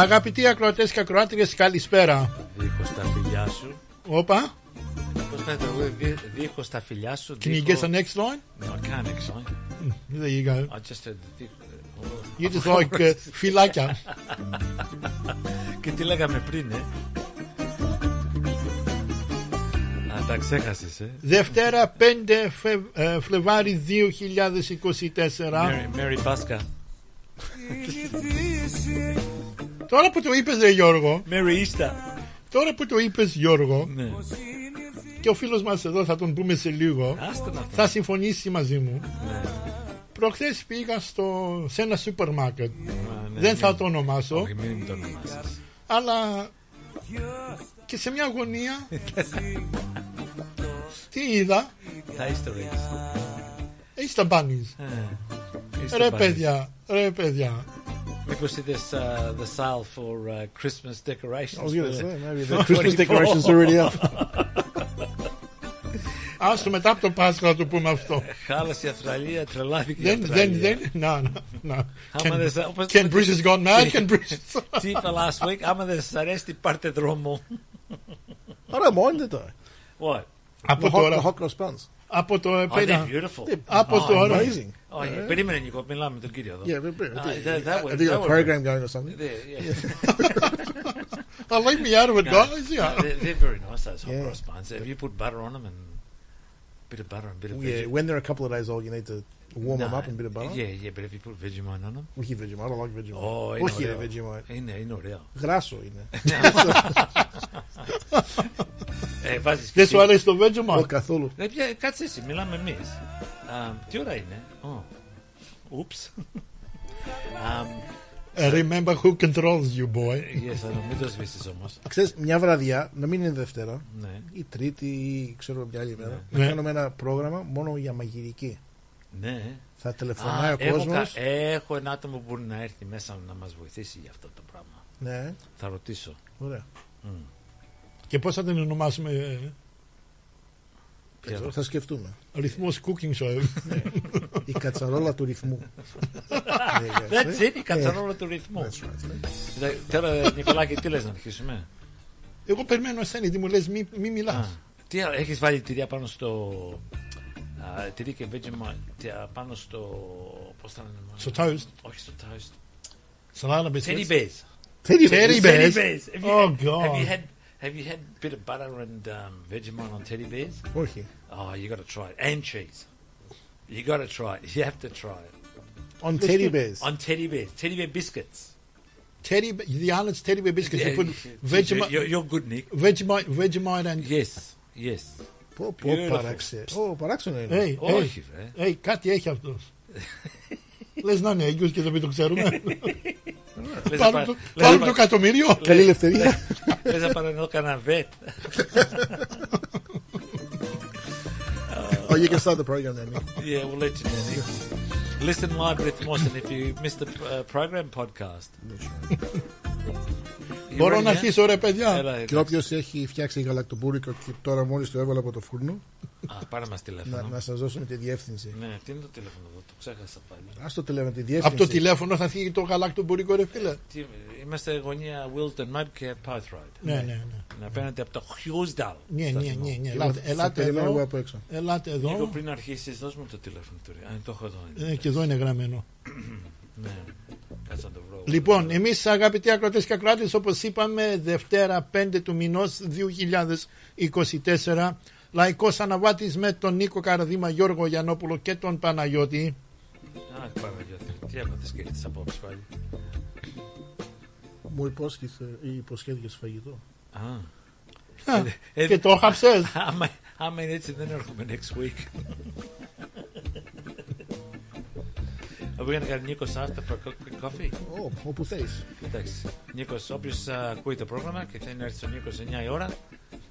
Αγαπητοί ακροατές και ακροάτριες, καλησπέρα. Δίχως τα φιλιά σου. Όπα, Πώς πάει το τραγούδι, «Δί- δίχως τα φιλιά σου. can you get the next line? No, I can't actually. There you go. I just said δί- You just like uh, φυλάκια. Και τι λέγαμε πριν, ε; Α, τα ξέχασες, ε; Δευτέρα 5 Φε- ε, Φλεβάρι 2024. Mary, Mary Basca. Τώρα που το είπες ρε Γιώργο, Mary Easter. τώρα που το είπες Γιώργο Ναι. και ο φίλος μας εδώ θα τον πούμε σε λίγο, Άστα να θα συμφωνήσει μαζί μου. Ναι. Προχθές πήγα στο, σε ένα σούπερ μάρκετ. Α, ναι, Δεν μην- θα το ονομάσω, Όχι, μην μου το ονομάσεις. αλλά και σε μια γωνία τι είδα, Τα Easter eggs. έχει τα μπάνις. Ε, Easter Ρε bunnies. παιδιά, ρε παιδιά. Μήπως είδες uh, the sale for uh, Christmas decorations. I was going to for say, the- maybe for the Christmas 24. decorations are already up. Άστο μετά από το Πάσχα να το πούμε αυτό. Χάλασε η Αυστραλία, τρελάθηκε η Δεν, δεν, Αυστραλία. δεν, να, να, να. Άμα Can, δεν σα- όπως can το- Bruce has gone mad, can Bruce... Τι είπα last week, άμα δεν σας αρέσει πάρτε δρόμο. I don't mind it though. What? από The hot, the τώρα, hot cross buns. από το Oh, they're πέρα, beautiful. από Oh, τώρα, Amazing. Oh, yeah. Περίμενε Νίκο, μιλάμε με τον κύριο εδώ. Yeah, but, but Ah, I think, that- that I was- think that a was- program going or something. They're, yeah. I'll leave me out of it, guys, No, yeah. they're, they're very nice, those hot Yeah. cross buns. If you put butter on them and bit of butter and bit of Yeah, Vegemite. when they're a couple of days old, you need to warm them No, up in a bit of butter. Yeah, yeah, but if you put Vegemite on them. Όχι Vegemite, I don't like Vegemite. Oh, είναι Όχι ρε ωραίο. Vegemite. Είναι, είναι ωραίο. Γράσο είναι. Ε, βάζεις και Δεν εσύ- σου αρέσει το Όχι Vegemite. καθόλου. Ρε, πια- κάτσε εσύ, μιλάμε εμείς. Α, τι ώρα είναι; Oh. Oops. um, Uh, Remember who controls you, boy. yes, αλλά μην το σβήσεις όμως. Ξέρεις, μια βραδιά, να μην είναι Δευτέρα, Ναι. ή Τρίτη ή ξέρω μια άλλη μέρα, Ναι. να κάνουμε ένα πρόγραμμα μόνο για μαγειρική. Ναι. Θα Α, τηλεφωνάει ο έχω, κόσμος. κα- έχω ένα άτομο που μπορεί να έρθει μέσα να μας βοηθήσει για αυτό το πράγμα. Ναι, Θα ρωτήσω. ωραία. Και πώς θα την ονομάσουμε, ε, Ποιο; Θα σκεφτούμε. ρυθμός cooking show. Η κατσαρόλα του ρυθμού. That's it, η κατσαρόλα του ρυθμού. That's right. Δε- Τώρα, Νικολάκη, τι λες να αρχίσουμε; Εγώ περιμένω εσένα, τι μου λες, μη, μη Α, μιλάς. τι άλλο, έχεις βάλει τυριά πάνω στο... Α, τυρί και Vegemite τι, α, πάνω στο... Πώς θα λένε μάλλον; Στο toast. Όχι στο toast. Σαλάτα Teddy μπισκέτ. bears. Teddy Teddy bears. bears. Teddy bears. Have you, Oh, had, God. Have you had Have you had a bit of butter and um, Vegemite on teddy bears? Όχι. Oh, you got to try it. And cheese. You got to try it. You have to try it. On teddy bears. On teddy bears. Teddy bear biscuits. Teddy, the Arnott's teddy bear biscuits. Yeah, you put you're, Vegemite, you're, you're good, Nick. Vegemite, Vegemite and... Yes. Yes. Πω, πω, Beautiful. παράξε. Ω, παράξενο είναι. Hey, hey, Όχι, βρε. hey, κάτι έχει αυτός. Λες να είναι έγκυος και δεν μην το ξέρουμε. Λες να Πάρε πα- το- λες πάρε να το πα- εκατομμύριο. Καλή ελευθερία. λες να πάρω εδώ κανένα βέτ. Oh, you can start the program then. Nick. Yeah, we'll let you know, Nick. Listen live with Moss, and if you missed the uh, program podcast. You Μπορώ ready να now? αρχίσω ρε παιδιά; Έλα, Και εντάξει. όποιος έχει φτιάξει γαλακτομπούρικο και τώρα μόλις το έβαλε από το φούρνο, Α, πάρε μας να, τηλέφωνο. να σας δώσουμε τη διεύθυνση. Ναι, τι είναι το τηλέφωνο εδώ, το ξέχασα πάλι. Α το τηλέφωνο, τη διεύθυνση. Από το τηλέφωνο θα φύγει το γαλάκτο μπορικό ρε φίλε. Τι, είμαστε γωνία Wilton Mud και Pathright. Ναι, ναι, ναι. Να απέναντι από το Hughesdale. Ναι, ναι, ναι, ναι. Εγώ Ελάτε, θα ελάτε περιμένω εγώ εδώ. από έξω. Ελάτε Λίγο εδώ. πριν αρχίσεις, δώσ' μου το τηλέφωνο του. ρε. Α, το έχω εδώ. Ε, Και εδώ είναι γραμμένο. Ναι, κάτσε να το βρω. Λοιπόν, εμείς αγαπητοί ακροτές και ακροάτες, όπως είπαμε, Δευτέρα 5 του μηνός 2024, λαϊκός αναβάτης με τον Νίκο Καραδίμα, Γιώργο Γιανόπουλο και τον Παναγιώτη. Α, Παναγιώτη, τι έπαθες και ήρθες απόψε πάλι. Μου υπόσχεσε ή υποσχέθηκες φαγητό. Α, Α, ε, και το χαψέ. άμα, άμα είναι έτσι δεν έρχομαι next week. Are we gonna go to Nikos after for a quick coffee? Ω, όπου θέλεις. Εντάξει. Νίκος, όποιος α, ακούει το πρόγραμμα και θέλει να έρθει στο Νίκος 9 η ώρα,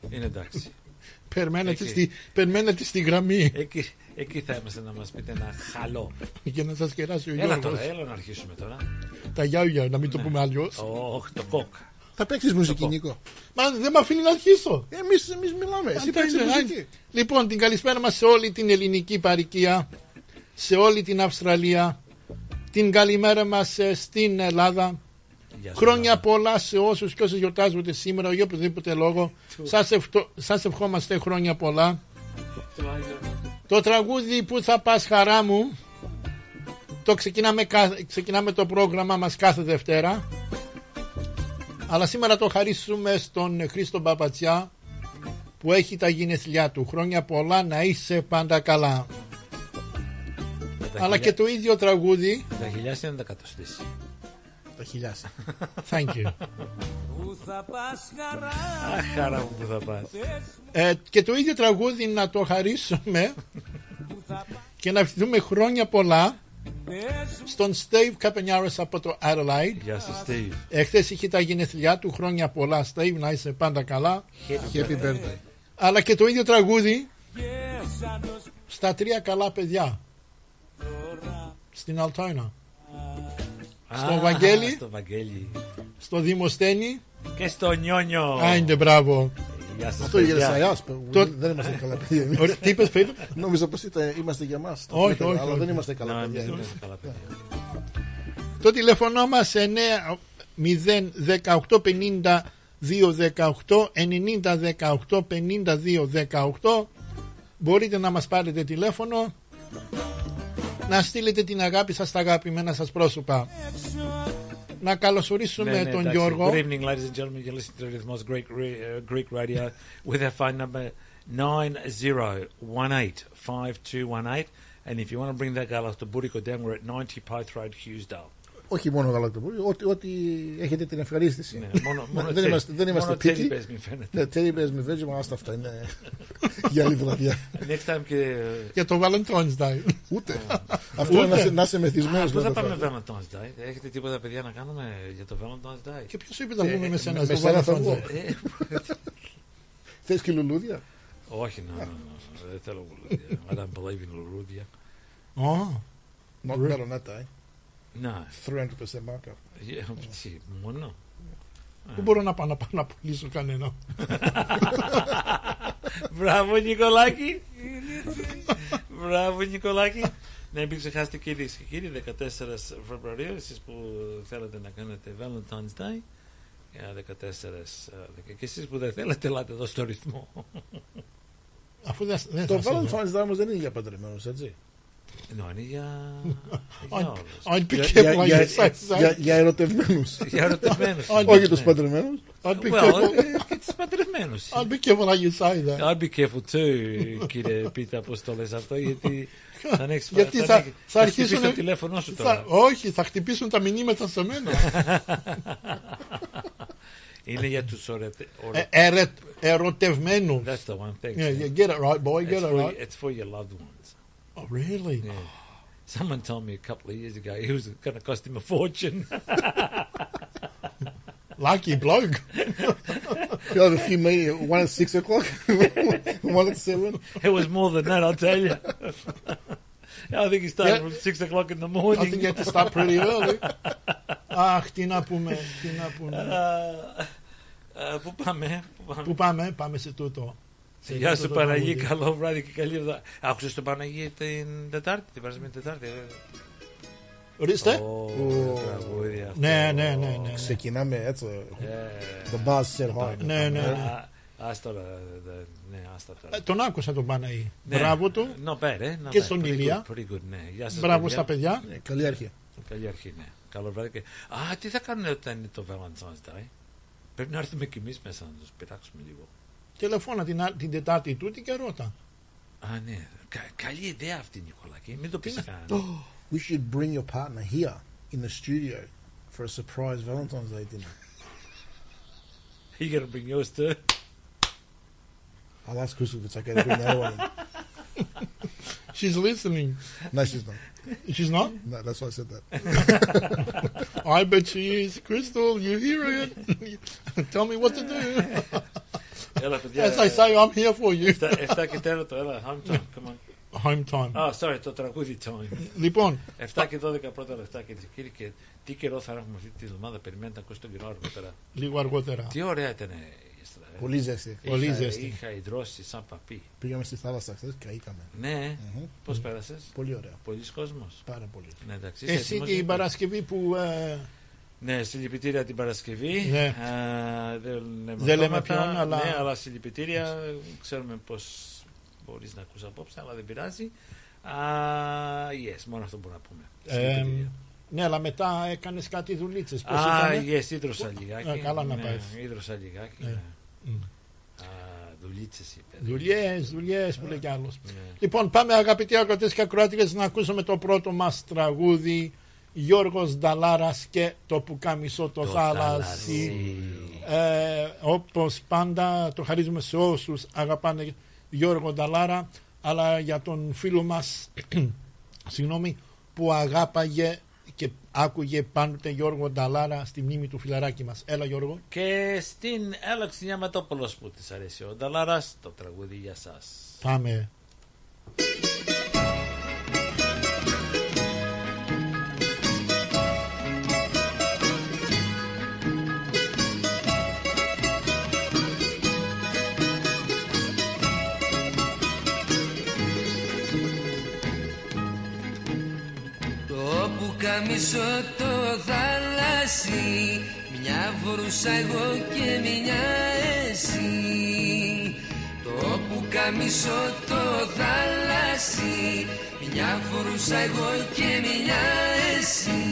είναι εντάξει. Περιμένετε Εκεί. στη, περιμένετε στη γραμμή Εκεί, εκεί θα είμαστε να μας πείτε ένα χαλό. για να σας κεράσει ο Έλα Γιώργος. τώρα, έλα να αρχίσουμε τώρα. Τα γιάουγια, να μην το πούμε αλλιώς. Όχι, το κόκ. Θα παίξεις μουσική, πω. Νίκο. Μα δεν με αφήνει να αρχίσω. Εμείς εμείς μιλάμε. Εσύ Αυτά παίξεις είναι, μουσική. α, Λοιπόν, την καλησπέρα μας σε όλη την ελληνική παροικία, σε όλη την Αυστραλία, την καλημέρα μας ε, στην Ελλάδα Γεια σου, Χρόνια Μάνα. πολλά σε όσους και όσες γιορτάζονται σήμερα για οποιοδήποτε λόγο. Σας, ευχτω- σας ευχόμαστε χρόνια πολλά. Το τραγούδι που θα πας χαρά μου το ξεκινάμε, κα- ξεκινάμε το πρόγραμμα μας κάθε Δευτέρα αλλά σήμερα το χαρίσουμε στον Χρήστο Παπατσιά που έχει τα γενεθλιά του. Χρόνια πολλά να είσαι πάντα καλά. Με τα Αλλά χιλιά- και το ίδιο τραγούδι. Τα χιλιάς είναι τα κατοστήσει. Τα χιλιάσα. Thank you. Αχ, χαρά μου που θα πας. Ε, και το ίδιο τραγούδι να το χαρίσουμε και να ευχηθούμε χρόνια πολλά στον Steve Καπενιάρος από το Adelaide. Γεια σου, Steve. Εχθές είχε τα γενεθλιά του, χρόνια πολλά Steve, να είσαι πάντα καλά. Happy birthday. Αλλά και το ίδιο τραγούδι στα τρία καλά παιδιά. Στην Αλτάινα, Στο Α, Βαγγέλη. Στο Βαγγέλη. στο Δημοσθένη. Και στο Νιόνιο. Άιντε μπράβο. Γεια σας, Αυτό για παιδιά. εσά. Το- Δεν είμαστε καλά παιδιά. εμείς. Ωραία, Τι είπες Φίλιπ; Νόμιζα πως είμαστε για μας. Όχι, όχι, Αλλά όχι. δεν είμαστε Να, καλά εμείς παιδιά. δεν εμείς. είμαστε καλά παιδιά. Το τηλέφωνο μας 9 0 18 50 218 90 18 52 18 Μπορείτε να μας πάρετε τηλέφωνο να στείλετε την αγάπη σας στα αγαπημένα σας πρόσωπα. Να καλωσορίσουμε Ναι, ναι, τον εντάξει. Γιώργο. Good evening, ladies and gentlemen. You're listening to the most Greek, re- uh, Greek radio with our phone number 90185218. And if you want to bring that girl off to Buriko down, we're at 90 Pyth Road, Hughesdale. Όχι μόνο γαλακτοπούλιο, ό,τι, ό,τι έχετε την ευχαρίστηση. Ναι, μόνο, μόνο δεν τε- είμαστε, δεν είμαστε μόνο πίκοι. teddy bears, μη φαίνεται. Ναι, τέρι με Vegemite, άστα αυτά είναι για άλλη βραδιά. Next time και... Για το Valentine's Day. Ούτε. Αυτό είναι να είσαι- να είσαι μεθυσμένος. Πού θα πάμε Valentine's Day, έχετε τίποτα παιδιά να κάνουμε για το Valentine's Day; Και ποιος είπε να βγούμε με σένα με στο σένα θα Valentine's βγω. Day; Ε, Θες και λουλούδια; όχι, να, να, να, δεν θέλω λουλούδια. I don't believe in λουλούδια. Ω, Not Ρε. better on that day. Να, 300% markup. ε, τι, μόνο. Δεν μπορώ να πάω να πάω να πουλήσω κανένα. Μπράβο Νικολάκη. Μπράβο Νικολάκη. Ναι, μην ξεχάσετε κυρίε και κύριοι, 14 Φεβρουαρίου, εσείς που θέλετε να κάνετε Valentine's Day, για 14, ε, και εσείς που δεν θέλετε, ελάτε εδώ στο ρυθμό. Αφού δεν, δεν Το θα σε δω. Valentine's Day όμως δεν είναι για παντρεμένους, έτσι. Ενώ είναι για, I'd, για όλους. I'd be Για- careful για- how για- you say that. για- Για ερωτευμένους. Για ερωτευμένους. Όχι, Όχι Ναι. τους παντρεμένους. I'd be Well, careful. ε, και τους παντρεμένους. I'd be careful how you say that. I'd be careful too, κύριε Πίτα, πώς το λες αυτό, γιατί θα ανοίξεις Γιατί θα, θα- ανοίξεις- θα θα χτυπήσεις αρχίσουν- το τηλέφωνο σου τώρα. Θα, όχι, θα χτυπήσουν τα μηνύματα σε μένα. Είναι για τους ορετε... οре- ε, ερε, ερωτευμένους. That's the one thing. Yeah, yeah, get it right, boy, it's, get it for, right. it's for your loved ones. Oh, really? Yeah. Someone told me a couple of years ago it was going to cost him a fortune. Lucky bloke. You have a few meetings, one at six o'clock, one at seven. it was more than that, I'll tell you. I think he started Yeah. from six o'clock in the I morning. think you have to start pretty early. Αχ, τι να πούμε, τι να πούμε. Uh, uh, πού πάμε, πού πάμε. Πού πάμε, πάμε σε τούτο. Σε Γεια τούτο σου το Παναγί, τραγούδι. καλό βράδυ και καλή εβδομάδα. Άκουσες τον Παναγί την Τετάρτη, την περασμένη Τετάρτη. ε; Ορίστε. Ω, Ω. τραγούδι αυτό. Ναι, ναι, ναι, ναι. Ξεκινάμε έτσι. Ε, The buzz set high. Ναι, ναι, ναι. α, Ας τώρα, δε- ναι, άστα τώρα. Ε, Τον άκουσα τον Παναγί. Ναι. Μπράβο του. Not bad, ε, not Και bad. στον Pretty Ηλία. good, pretty good, ναι. Γεια σας, Μπράβο παιδιά. στα παιδιά. Ναι, Καλή αρχή. Καλή αρχή, ναι. Καλό βράδυ και... Α, τι θα κάνουν όταν είναι το Valentine's Day. Πρέπει να έρθουμε κι εμείς μέσα να τους πειράξουμε λίγο. Τηλεφώνα την, α- την Τετάρτη τούτη και ρώτα. Α, ναι. Κα- καλή ιδέα αυτή, Νικολάκη. Μην το πεις καν. We should bring your partner here in the studio for a surprise Valentine's Day dinner. You gotta bring yours too. I'll ask Crystal if it's okay to bring the other one. in. She's listening. No, she's not. She's not? No, that's why I said that. I bet she is. Crystal, you hear it? Tell me what to do. Έλα, παιδιά. As I say, I'm here for you. 7 και τέρατο, έλα. Home time, come on. Home time. Ah, sorry, το τραγούδι time. Λοιπόν, 7 και 12 πρώτα λεφτά και κύριοι και τι καιρό θα έχουμε αυτή τη εβδομάδα. Περιμένετε να ακούσετε τον καιρό αργότερα. λίγο αργότερα. Τι ωραία ήταν η Ίστρα, ε. Πολύ ζέστη. Πολύ Είχα- ζέστη. Είχα υδρώσει σαν παπί. Πήγαμε στη θάλασσα χθες, καήκαμε. Ναι, Μμμ. πώς πέρασες; Πολύ ωραία. Πολλοί κόσμος. Πάρα πολύ. Ναι, εντάξει. είσαι Εσύ έτοιμος, την Νίκο; Παρασκευή που ε, Ναι, συλληπιτήρια την Παρασκευή. Ναι. Α, δεν λέμε, Δεν λέμε ονόματα, ποιον, αλλά- Ναι, αλλά συλληπιτήρια. Ξέρουμε πώς μπορείς να ακούσει απόψε, αλλά δεν πειράζει. Α, yes, μόνο αυτό μπορούμε να πούμε. Ε, Συλληπιτήρια. ναι, αλλά μετά έκανες κάτι δουλίτσες. Πώς Α, ήταν. yes, ίδρωσα λιγάκι. Α, καλά να ναι, πάει. Ίδρωσα λιγάκι. Ναι. Ναι. Μμ. Α, δουλίτσες είπε. Δουλειές, δουλειές που λέει κι άλλος. Ναι. Λοιπόν, πάμε αγαπητοί ακροτές και ακροάτριες να ακούσουμε το πρώτο μας τραγούδι. Γιώργος Νταλάρας και το πουκάμισο το, Το θάλασσι. θάλασσι. Ε, όπως πάντα το χαρίζουμε σε όσους αγαπάνε Γιώργο Νταλάρα αλλά για τον φίλο μας συγγνώμη, που αγάπαγε και άκουγε πάντοτε Γιώργο Νταλάρα στη μνήμη του φιλαράκι μας. Έλα Γιώργο. Και στην Έλαξη Νιαματόπουλος που της αρέσει ο Νταλάρας, το τραγούδι για σας. Πάμε. Το πουκαμισό το θάλασσι Μια φορούσα εγώ και μια εσύ. Το πουκαμισό το θάλασσι Μια φορούσα εγώ και μια εσύ.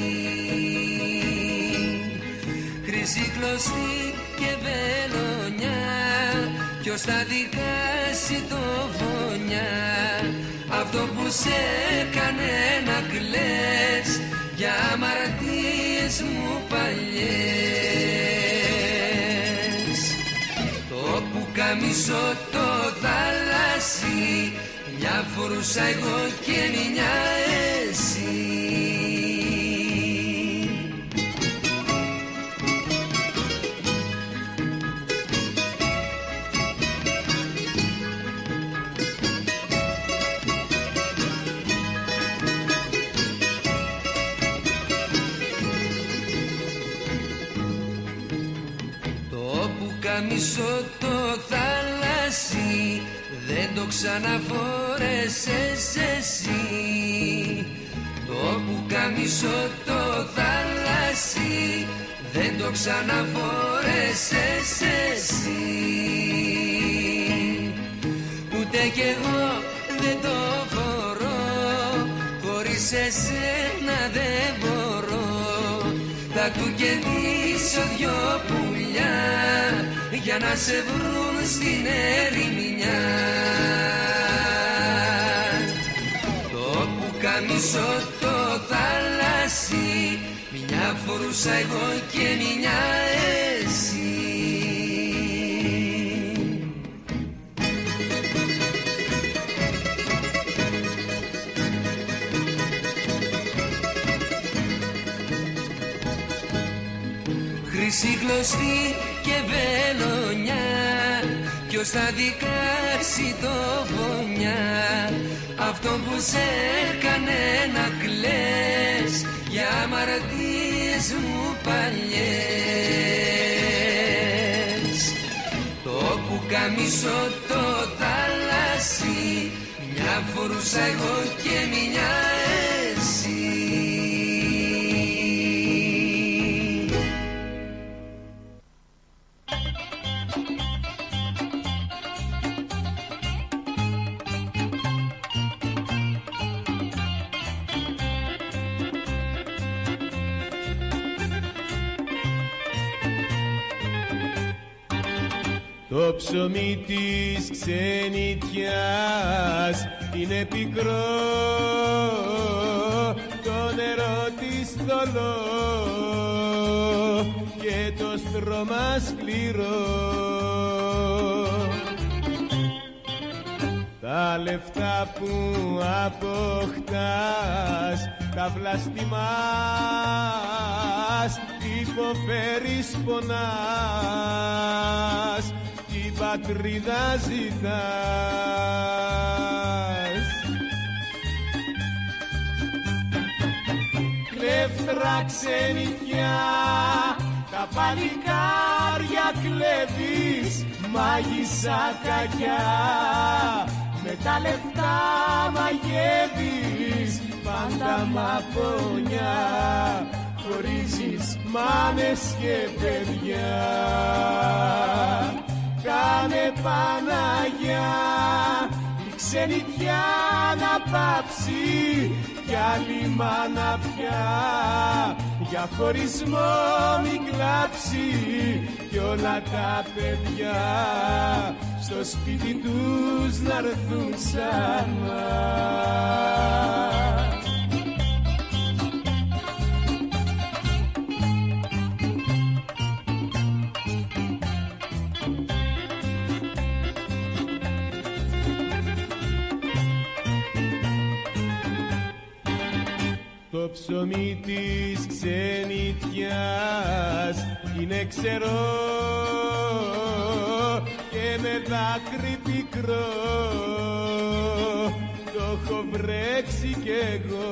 Χρυσή κλωστή και βελονιά. Ποιος θα δικάσει το φωνιά Αυτό που σε έκανε να κλαις Για αμαρτίες μου παλιές. Το πουκαμισό το θάλασσι Μια φορούσα εγώ και μια εσύ ξαναφόρεσες εσύ. Το πουκαμισό το θάλασσι δεν το ξαναφόρεσες εσύ. Ούτε κι εγώ δεν το φορώ Χωρίς εσένα δεν μπορώ. Θα του κεντήσω δυο πουλιά Για να σε βρουν στην ερημινιά. Το πουκαμισό το θάλασσι Μια φορούσα εγώ και μια εσύ Χρυσή κλωστή και βελονιά. Ποιος θα δικάσει το φωνιά Αυτό που σε έκανε να κλαις Για αμαρτίες μου παλιές. Το πουκαμισό το θάλασσι Μια φορούσα εγώ και μια Το ψωμί της ξενιτιάς είναι πικρό. Το νερό της θολό και το στρώμα σκληρό. Τα λεφτά που αποκτάς τα βλαστημάς υποφέρεις πονάς την πατρίδα ζητάς. Κλέφτρα ξενιτιά τα παλικάρια κλέβεις μάγισσα κακιά. Με τα λεφτά μαγεύεις πάντα μαπονιά χωρίζεις μάνες και παιδιά Κάνε Παναγιά η ξενιτιά να πάψει κι άλλη μάνα πια για χωρισμό μην κλάψει κι όλα τα παιδιά στο σπίτι τους να έρθουν ξανά. Το ψωμί της ξενιτιάς. Είναι ξερό και με δάκρυ πικρό. Το έχω βρέξει κι εγώ.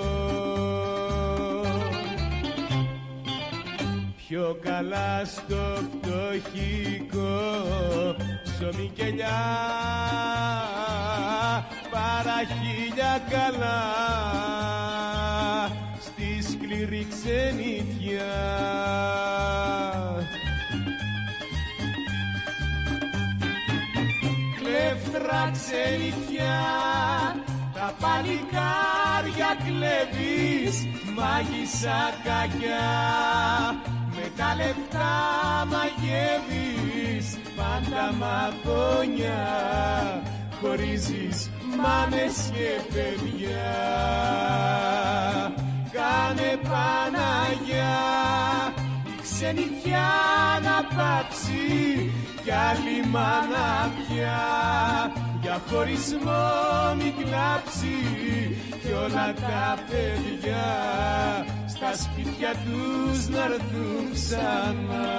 Πιο καλά στο φτωχικό ψωμί και ελιά παρά χίλια καλά στη σκληρή ξενιτιά. Κλέφτρα ξενιτιά, τα παλικάρια κλέβεις, μάγισσα κακιά, με τα λεφτά μαγεύεις, πάντα μαγόνια, χωρίζεις μάνες και παιδιά. Κάνε Παναγιά η ξενιτιά να πάψει κι άλλη μάνα πια για χωρισμό μην κλάψει κι όλα τα παιδιά στα σπίτια τους να έρθουν ξανά.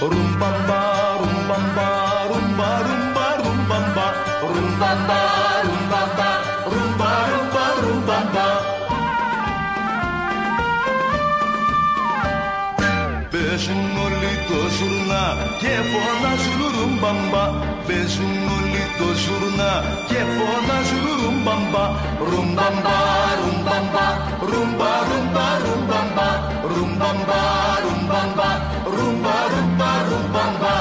Ρουμπαμπα, ρουμπαμπα, ρουμπα, ρουμπα, ρουμπαμπα, ρουμπαμπα, ρουμπαμπα, ρουμπα, ρουμπα, ρουμπαμπα. Παίζουν όλοι το ζουρνά και φωνάζουν ρουμπαμπα Παίζουν όλοι το ζουρνά και φωνάζουν ρουμπαμπα Ρουμπαμπα, ρουμπαμπα, ρουμπα, ρουμπα, ρουμπαμπα Ρουμπαμπα, ρουμπαμπα, ρουμπα, ρουμπα, ρουμπαμπα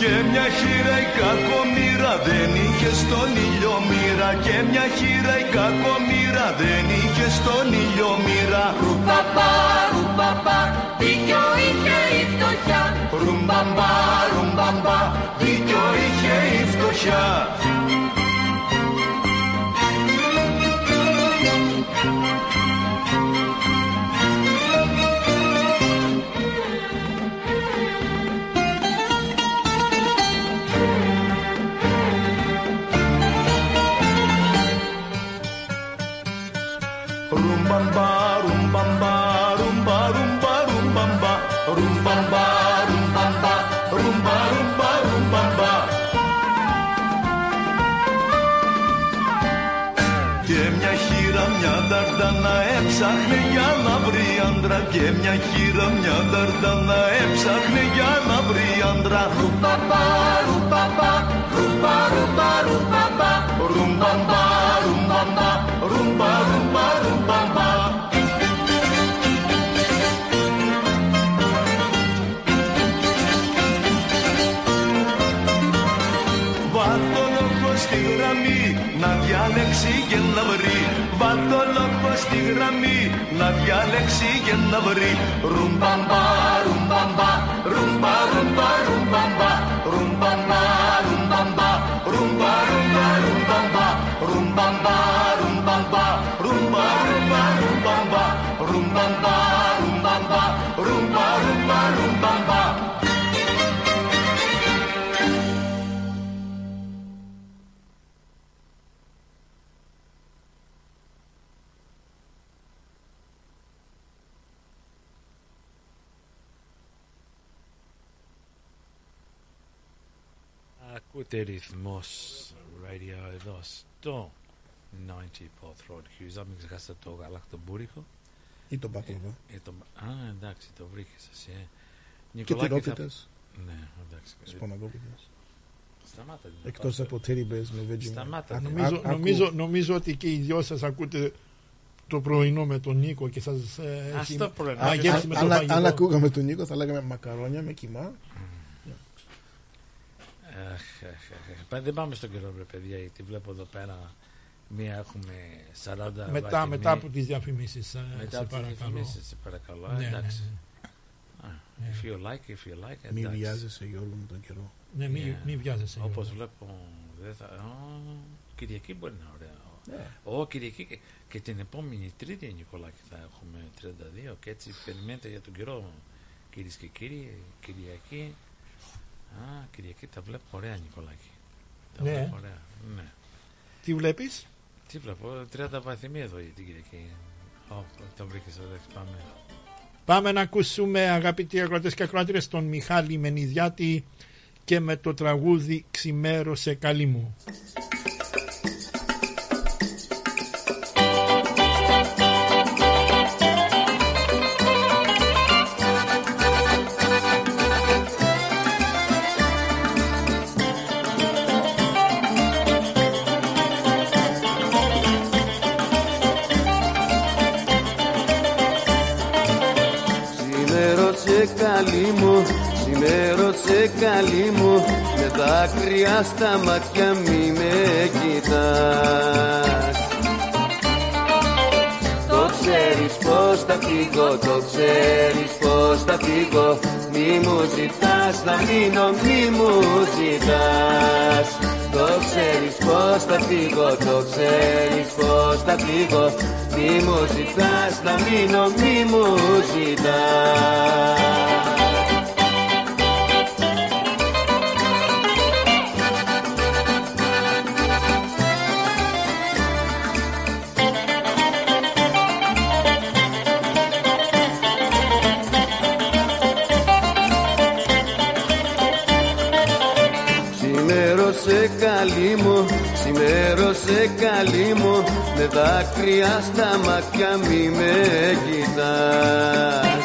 Και μια χείρα η κακομήρα δεν είχε στον ήλιο μοίρα. Και μια χείρα η κακομήρα δεν είχε στον ήλιο μοίρα. Ρουμπαμπά, ρουμπαμπά, δίκιο είχε η φτωχιά. Ρουμπαμπά, ρουμπαμπά, δίκιο είχε η φτωχιά να διαλέξει και να βρει Ρουμπαμπά, ρουμπαμπά, ρουμπα, ρουμπα, ρουμπαμπά Ρουμπαμπά, ρουμπαμπά, ρουμπα, ρουμπα, ρουμπαμπά Ρουμπαμπά, ρουμπαμπά, ρουμπα, ρουμπα, ρουμπαμπά Ρουμπαμπά, ρουμπαμπά, ρουμπα, ρουμπα, ρουμπαμπά Ακούτε ρυθμός radio εδώ στο 90 Path Road Hughes. Αν μην ξεχάσετε το γαλακτομπούρικο. Ή τον Πακλαβά. Ε, το... Α, εντάξει, το βρήκες εσύ. Ε. Και Νικολάκη, θα... τυρόπιτες, Ναι, εντάξει. σποναγόπιτες. Σταμάτα. την Εκτός πάσα. από teddy bears με Vegemite. Σταμάτα. Α, Νομίζω, άκου- νομίζω, νομίζω ότι και οι δυο σας ακούτε το πρωινό με τον Νίκο και σας ε, Ας έχει το πρωινό. μαγεύσει με το αν, αν φαγητό. ακούγαμε τον Νίκο θα λέγαμε μακαρόνια με κοιμά. Αχ, αχ, αχ, αχ. Δεν πάμε στον καιρό, βρε παιδιά, γιατί βλέπω εδώ πέρα μία έχουμε 40 Μετά, βαγινοί. μετά από τις διαφημίσεις, ε, Μετά σε από τις παρακαλώ. διαφημίσεις, σε παρακαλώ. Ναι, ναι, εντάξει. ναι. Α, If you like, if you like, Μην εντάξει. βιάζεσαι για όλο τον καιρό. Ναι, μην, Yeah. μην βιάζεσαι. Όπως Γιώργο. βλέπω, δεν θα... Ω, Κυριακή μπορεί να είναι ωραία. Ναι. Ω, Κυριακή και, και την επόμενη Τρίτη, Νικολάκη, θα έχουμε 32 και έτσι περιμένετε για τον καιρό. Κυρίες και κύριοι, Κυριακή. Α, Κυριακή τα βλέπω ωραία, Νικολάκη. Τα Ναι. βλέπω ωραία. Ναι. Τι βλέπεις; Τι βλέπω, 30 βαθμοί εδώ για την Κυριακή. Ω, τον βρήκες εδώ, πάμε. Πάμε να ακούσουμε αγαπητοί αγρότες και ακροάτριες τον Μιχάλη Μενιδιάτη και με το τραγούδι «Ξημέρωσε καλή μου». Ξημέρωσε καλή μου Με δάκρυα στα μάτια μη με κοιτάς. Το ξέρεις πως θα φύγω, το ξέρεις πως θα φύγω. Μη μου ζητάς να μείνω, μη μου ζητάς. Το ξέρεις πως θα φύγω, το ξέρεις πως θα φύγω. Μη μου ζητάς να μείνω, μη μου ζητάς δάκρυα στα μάτια μη με κοιτάς.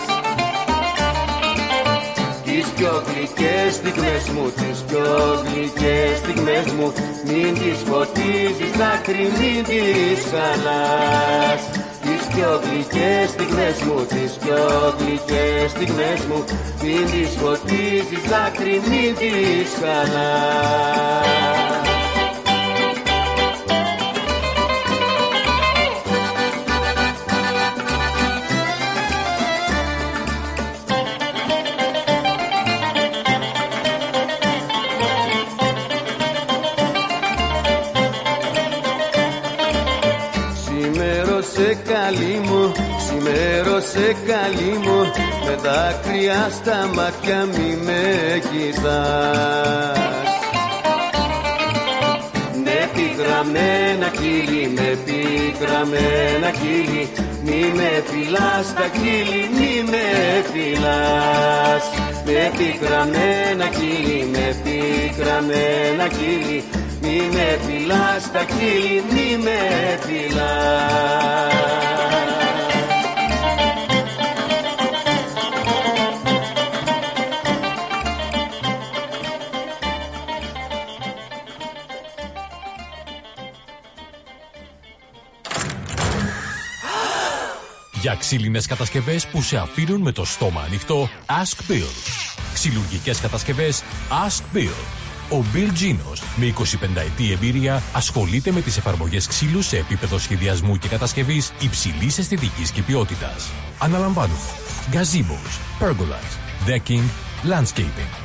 Τις πιο γλυκές στιγμές μου, τις πιο γλυκές στιγμές μου Μην τις φωτίζεις δάκρυ, μην τις χαλάς. Τις πιο γλυκές στιγμές μου, τις πιο γλυκές στιγμές μου Μην τις φωτίζεις δάκρυ, μην τις χαλάς ξημέρωσε καλή μου Με δάκρυα στα μάτια μη με κοιτάς. Με πικραμένα κύλι, με πικραμένα κύλι Μη με φυλάς τα κύλι, μη με φυλάς. Με πικραμένα κύλι, με πικραμένα κύλι Μη με φυλάς τα κύλι, μη με φυλάς Για ξύλινες κατασκευές που σε αφήνουν με το στόμα ανοιχτό, Ask Bill. Ξυλουργικές κατασκευές Ask Bill. Ο Bill Genos, με 25 ετή εμπειρία, ασχολείται με τις εφαρμογές ξύλου σε επίπεδο σχεδιασμού και κατασκευής υψηλής αισθητικής και ποιότητας. Αναλαμβάνουμε gazebos, pergolas, decking, landscaping.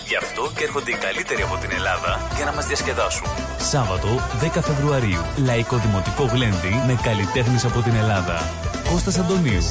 Γι' αυτό και έρχονται οι καλύτεροι από την Ελλάδα για να μας διασκεδάσουν. Σάββατο 10 Φεβρουαρίου. Λαϊκό Δημοτικό Γλέντι με καλλιτέχνες από την Ελλάδα. Κώστας Αντωνίου.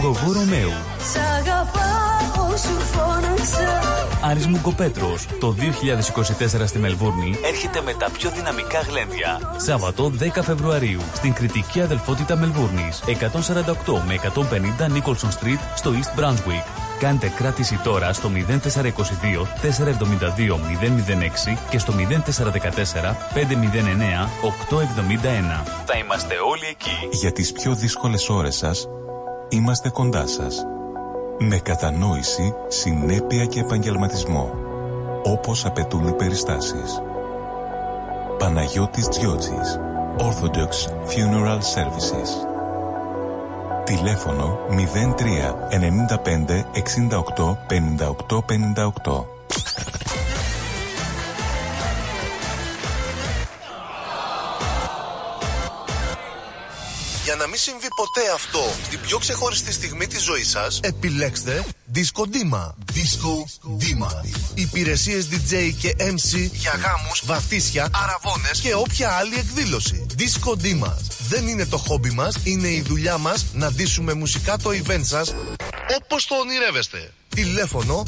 Γογό Ρωμαίου. Σ' αγαπάω σου φώναξα Άρης Μουγκοπέτρος. Το 2024 στη Μελβούρνη έρχεται με τα πιο δυναμικά γλέντια. Σάββατο 10 Φεβρουαρίου στην κριτική αδελφότητα Μελβούρνης. 148 με 150 Nicholson Street στο East Brunswick. Κάντε κράτηση τώρα στο 0422 472 006 και στο 0414 509 871. Θα είμαστε όλοι εκεί. Για τις πιο δύσκολες ώρες σας, είμαστε κοντά σας. Με κατανόηση, συνέπεια και επαγγελματισμό. Όπως απαιτούν οι περιστάσεις. Παναγιώτης Τζιότσης. Orthodox Funeral Services. Τηλέφωνο 03 95 68 58 58. Να μην συμβεί ποτέ αυτό στην πιο ξεχωριστή στιγμή της ζωής σας, επιλέξτε Disco Dima. Disco Dima. Υπηρεσίες DJ και MC για γάμους, βαφτίσια, αραβώνες και όποια άλλη εκδήλωση. Disco Dima. Δεν είναι το χόμπι μας, είναι η δουλειά μας να ντύσουμε μουσικά το event σας όπως το ονειρεύεστε. Τηλέφωνο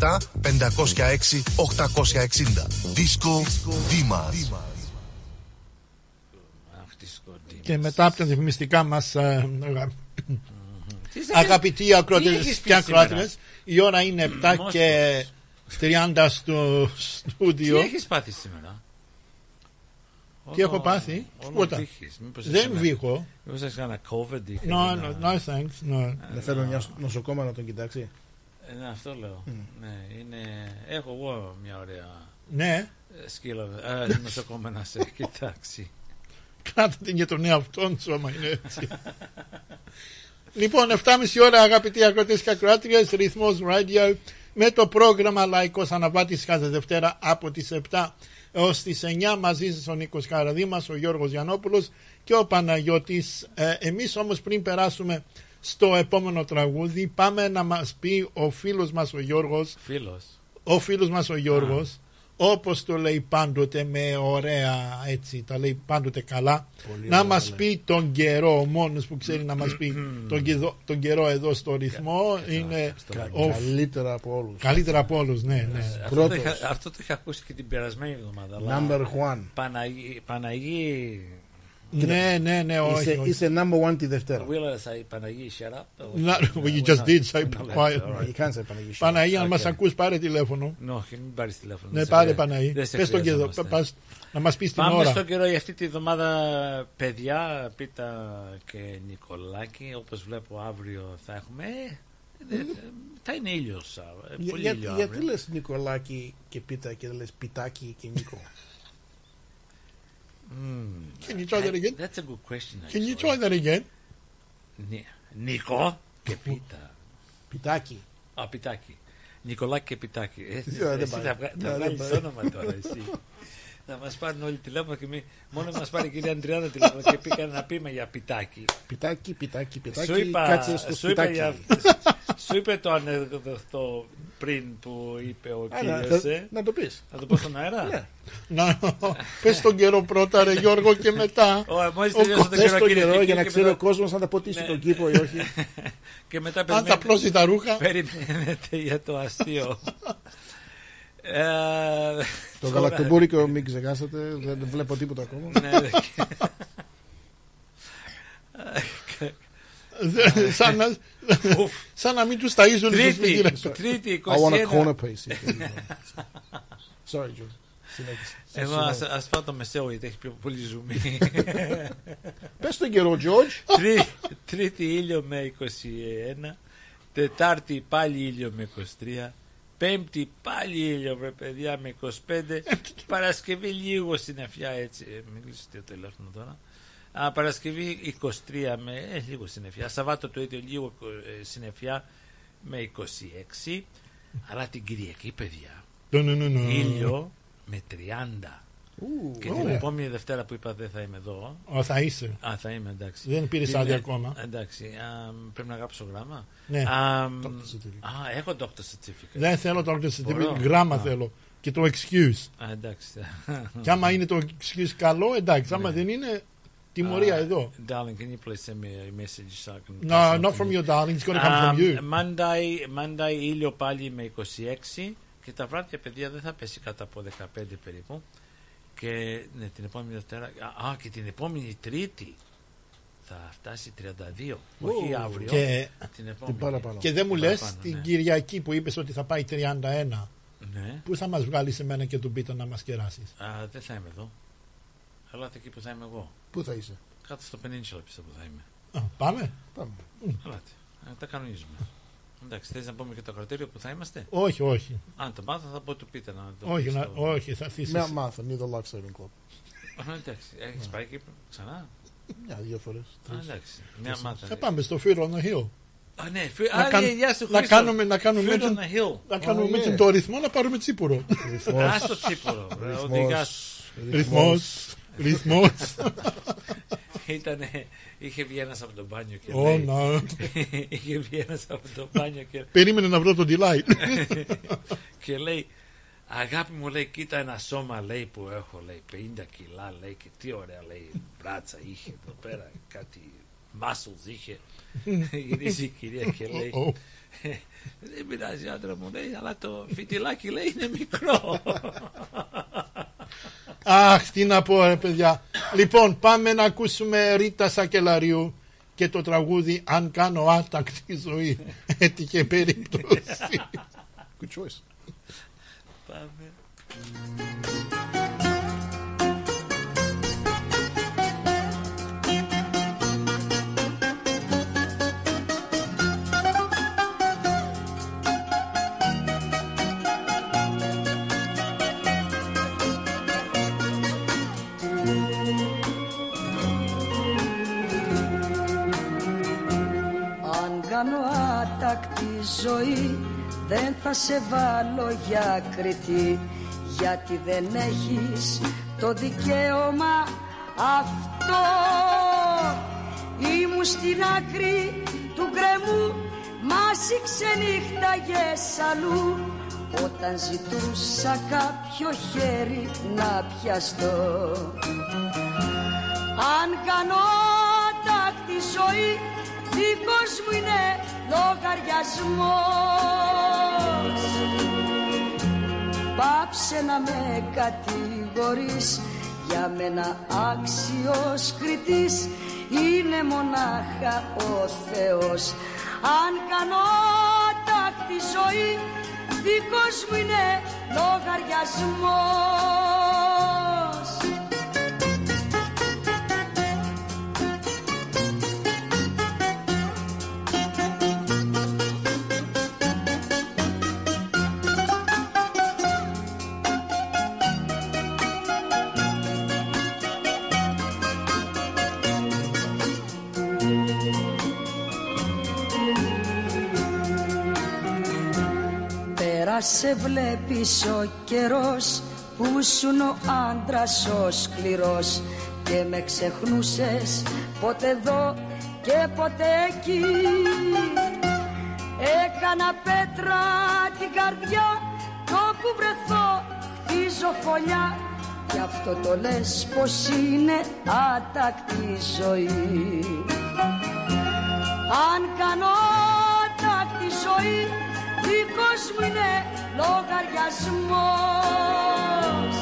0417 506 860. Disco Dima. Και μετά από τα διαφημιστικά μας Τι αγαπητοί Τι ακροατές έχεις πει και σήμερα; ακροάτρες, η ώρα είναι 7 και 30 στο Τι στούντιο. έχεις πάθει σήμερα; Τι έχω πάθει, Όλο τίποτα. βήχεις. Μήπως Δεν έχεις βήχω. Μήπως έχεις κανένα COVID ή No, no, κανένα- no thanks. No. Δεν θέλω μια νοσοκόμα να τον κοιτάξει. Ε, ναι, αυτό λέω. Ναι, είναι... Έχω εγώ μια ωραία Ναι, ε, σκύλα ε, νοσοκόμα να σε κοιτάξει. Κράτα την για τον εαυτόν σου άμα είναι έτσι. λοιπόν, 7.30 ώρα αγαπητοί ακροατές και ακροάτριες, ρυθμός radio με το πρόγραμμα Λαϊκός Αναβάτης κάθε Δευτέρα από τις 7 έως τις 9 μαζί σας ο Νίκος Καραδήμας, ο Γιώργος Γιαννόπουλος και ο Παναγιώτης. Ε, εμείς όμως πριν περάσουμε στο επόμενο τραγούδι πάμε να μας πει ο φίλος μας ο Γιώργος Φίλος. ο φίλος μας ο Γιώργος όπως το λέει πάντοτε με ωραία έτσι τα λέει πάντοτε καλά Πολύ να ωραία μας τα πει τον καιρό ο μόνος που ξέρει να μας πει τον, κεδο- τον καιρό εδώ στο ρυθμό είναι Κα- ο, Καλύτερα από όλους. καλύτερα από όλους ναι, ναι. Αυτό το, Πρώτος. είχα, αυτό το είχα ακούσει και την περασμένη εβδομάδα. αλλά Number one. Παναγί, Παναγί ναι ναι ναι όχι, Είσαι, όχι. είσαι number one τη Δευτέρα. Will I say Παναγί, shut up. No, well, you We're just not- did say we're not quiet. like that, all You can't say Παναγία. Παναγία αν Okay. μας ακούς πάρε τηλέφωνο Ναι, όχι, μην πάρεις τηλέφωνο. ναι δεν σε πάρε χρεια- Παναγία δεν σε πες τον καιρό χρειαζόμαστε. πας, να μας πεις την Πάμε ώρα στον καιρό για αυτή τη βδομάδα, παιδιά, Πίτα και Νικολάκη. Όπως βλέπω αύριο θα έχουμε. ε, ε, ε, θα είναι ήλιος. ε, Για- Πολύ για- ήλιο γιατί αύριο. λες Νικολάκη και Πίτα και δεν λες Πιτάκη και Νίκο; Mm. Can you try that again? That's a good question. Can you actually. try that again; Νι- Νίκο και Πίτα. Πιτάκη. Α, Πιτάκη. Νικολάκη και Πιτάκη. Ε, Τι ωραία, δεν εσύ πάει. θα, βγα... Ναι, θα δεν βγάλεις πάει. όνομα τώρα εσύ. θα μας πάρουν όλοι τηλέφωνο και μη... μόνο μας πάρει η κυρία Αντριάννα τηλέφωνο και πήγα να πούμε για Πιτάκη. Πιτάκη, Πιτάκη, Σου Πιτάκη. είπα, Κάτσε στο σου, είπα σπιτάκι. για, σου είπε το ανεκδοτό πριν που είπε ο Άρα, κύριος. θα- ε. Να το πεις. Θα το πω στον αέρα; Ναι. να, πες τον καιρό πρώτα ρε Γιώργο και μετά Ω, μόλις Ο τελειώσω τον Πες καιρό, το κύριε καιρό Φίκη, για να και ξέρει ο μετά- κόσμος αν θα ποτίσει Ναι. τον κήπο ή όχι. Και μετά αν θα περιμένετε, πλώσει τα ρούχα περιμένετε για το αστείο. Ε, Το τώρα- γαλακτομπούρικο μην ξεχάσετε. Δεν βλέπω τίποτα ακόμα. Ναι, ναι. σαν, να, σαν να μην τους ταΐζουν στους Τρίτη, μητήρες. τρίτη, I want a 21. corner piece. Sorry, Joe. Συνέχισε. Εγώ ας, ας φάω το μεσαίο γιατί έχει πιο πολύ ζουμί. Πες τον καιρό, George. Τρί- τρίτη ήλιο με 21. Τετάρτη πάλι ήλιο με 23. Πέμπτη πάλι ήλιο βρε παιδιά με 25. Παρασκευή λίγο συννεφιά έτσι. Ε, Μιλήσω το τηλέφωνο τώρα. Α, Παρασκευή 23 με ε, λίγο συννεφιά. Σαββάτο το ίδιο λίγο ε, συννεφιά με 26. Αλλά την Κυριακή παιδιά Ναι, ναι, ναι, ναι. ήλιο με 30. Και Ου, την ωραία. επόμενη Δευτέρα που είπα δεν θα είμαι εδώ. Ω, θα είσαι. Α, θα είμαι εντάξει. Δεν πήρες Την- άδεια ακόμα. Εντάξει. α, πρέπει να γράψω γράμμα. Ναι. Α, Doctor certificate. α, έχω doctor certificate. Δεν θέλω το doctor Μπορώ. certificate, γράμμα Α. θέλω. Και το excuse. Α, εντάξει. Και άμα είναι το excuse καλό, εντάξει. Άμα Ναι. δεν είναι, τιμωρία Uh, εδώ. Darling, can you please send me a message so I can. No, pass on not to from you? your darling. It's got to come Um, from you. Monday, Monday ήλιο πάλι με 26 και τα βράδια παιδιά δεν θα πέσει κάτω από 15 περίπου. Και ναι, την επόμενη Δευτέρα. Α, α, και την επόμενη Τρίτη θα φτάσει 32. Όχι Ου. αύριο. Και, την επόμενη. παραπάνω. και δεν μου Την λες παραπάνω, την ναι. Κυριακή που είπες ότι θα πάει 31. Ναι. Πού θα μας βγάλεις εμένα και τον Πίτα να μας κεράσεις; Α, δεν θα είμαι εδώ. Ελάτε εκεί που θα είμαι εγώ. Πού θα είσαι; Κάτω στο Peninsula πιστεύω θα είμαι. Α, πάμε; Πάμε. Ελάτε. Ε, τα κανονίζουμε. Εντάξει, θες να πούμε και το κρατήριο που θα είμαστε; Όχι, όχι. Αν το μάθω θα πω του πείτε να το Όχι, πεις να, στο- όχι, θα θύσεις. Mount Martha, near the Lifesaving Club. Α, Εντάξει, έχεις πάει εκεί ξανά; Μια, δύο φορές. Α, τρεις. εντάξει, μια μάτα. Θα πάμε στο Fear on the Hill. Α, ναι, φι- Να α, κάν- ναι, γεια σου, να Χρήστο. κάνουμε, να κάνουμε Fear έτσι- on the hill. να κάνουμε Oh, έτσι yeah. το ρυθμό να πάρουμε τσίπουρο. Ρυθμός. Α, στο τσίπουρο. ρε, Ρυθμός. Οδηγάς. Ρυθμός. Ρυθμός. Ήτανε, είχε βγει ένας από το μπάνιο και Ω, λέει... να. είχε βγει ένας από το μπάνιο και, Περίμενε να βρω το delight. και λέει Αγάπη μου λέει κοίτα ένα σώμα λέει που έχω λέει 50 κιλά λέει και τι ωραία λέει μπράτσα είχε εδώ πέρα κάτι muscles είχε γυρίζει η κυρία και λέει Ω, ω. δεν πειράζει άντρα μου λέει αλλά το φιτιλάκι λέει είναι μικρό Αχ, τι να πω ρε παιδιά. Λοιπόν, πάμε να ακούσουμε Ρίτα Σακελαρίου και το τραγούδι «Αν κάνω άτακτη ζωή». Έτυχε περίπτωση. Good choice. Πάμε. Κάνω άτακτη ζωή. Δεν θα σε βάλω για κριτή γιατί δεν έχεις το δικαίωμα. Αυτό Ήμουν στην άκρη του γκρεμού μας ξενύχταγες αλλού. Όταν ζητούσα κάποιο χέρι να πιαστώ. Αν κάνω τάκτη ζωή δικός μου είναι λογαριασμός. Πάψε να με κατηγορείς για μένα άξιος κριτής. Είναι μονάχα ο Θεός. Αν κάνω τάκτη ζωή δικός μου είναι λογαριασμός Πέρασε βλέπεις ο καιρός που ήσουν ο άντρας ο σκληρός και με ξεχνούσες ποτέ εδώ και ποτέ εκεί. Έκανα πέτρα την καρδιά το που βρεθώ χτίζω φωλιά. Γι' αυτό το λες πως είναι άτακτη ζωή. Αν κάνω τάκτη ζωή δικός μου είναι λογαριασμός.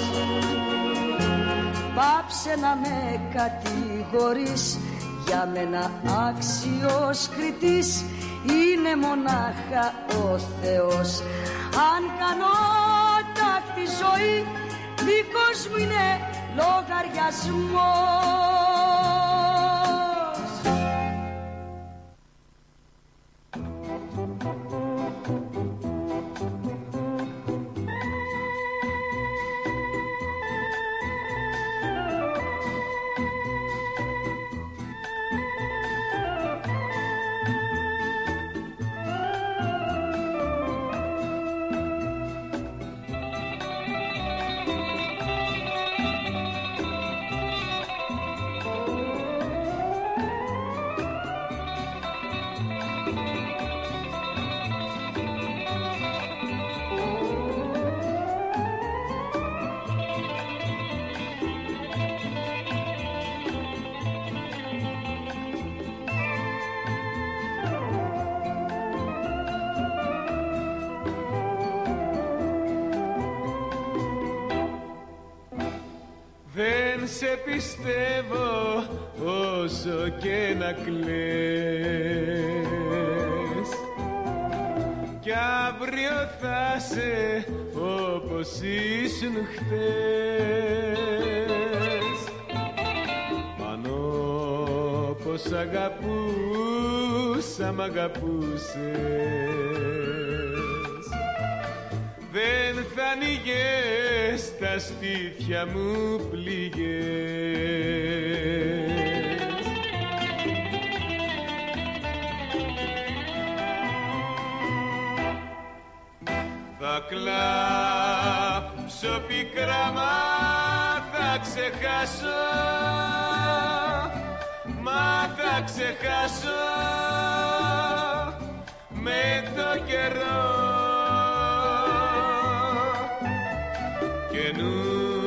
Πάψε να με κατηγορείς για μένα άξιος κριτής είναι μονάχα ο Θεός. Αν κάνω τάκτη ζωή δικός μου είναι λογαριασμός να κλαις Κι αύριο θα σε όπως ήσουν χτες Μ' όπως αγαπούσα μ' αγαπούσες. Δεν θα ανοίγες τα στήθια μου πληγές ξεχάσω Μα θα ξεχάσω με το καιρό. Καινούρια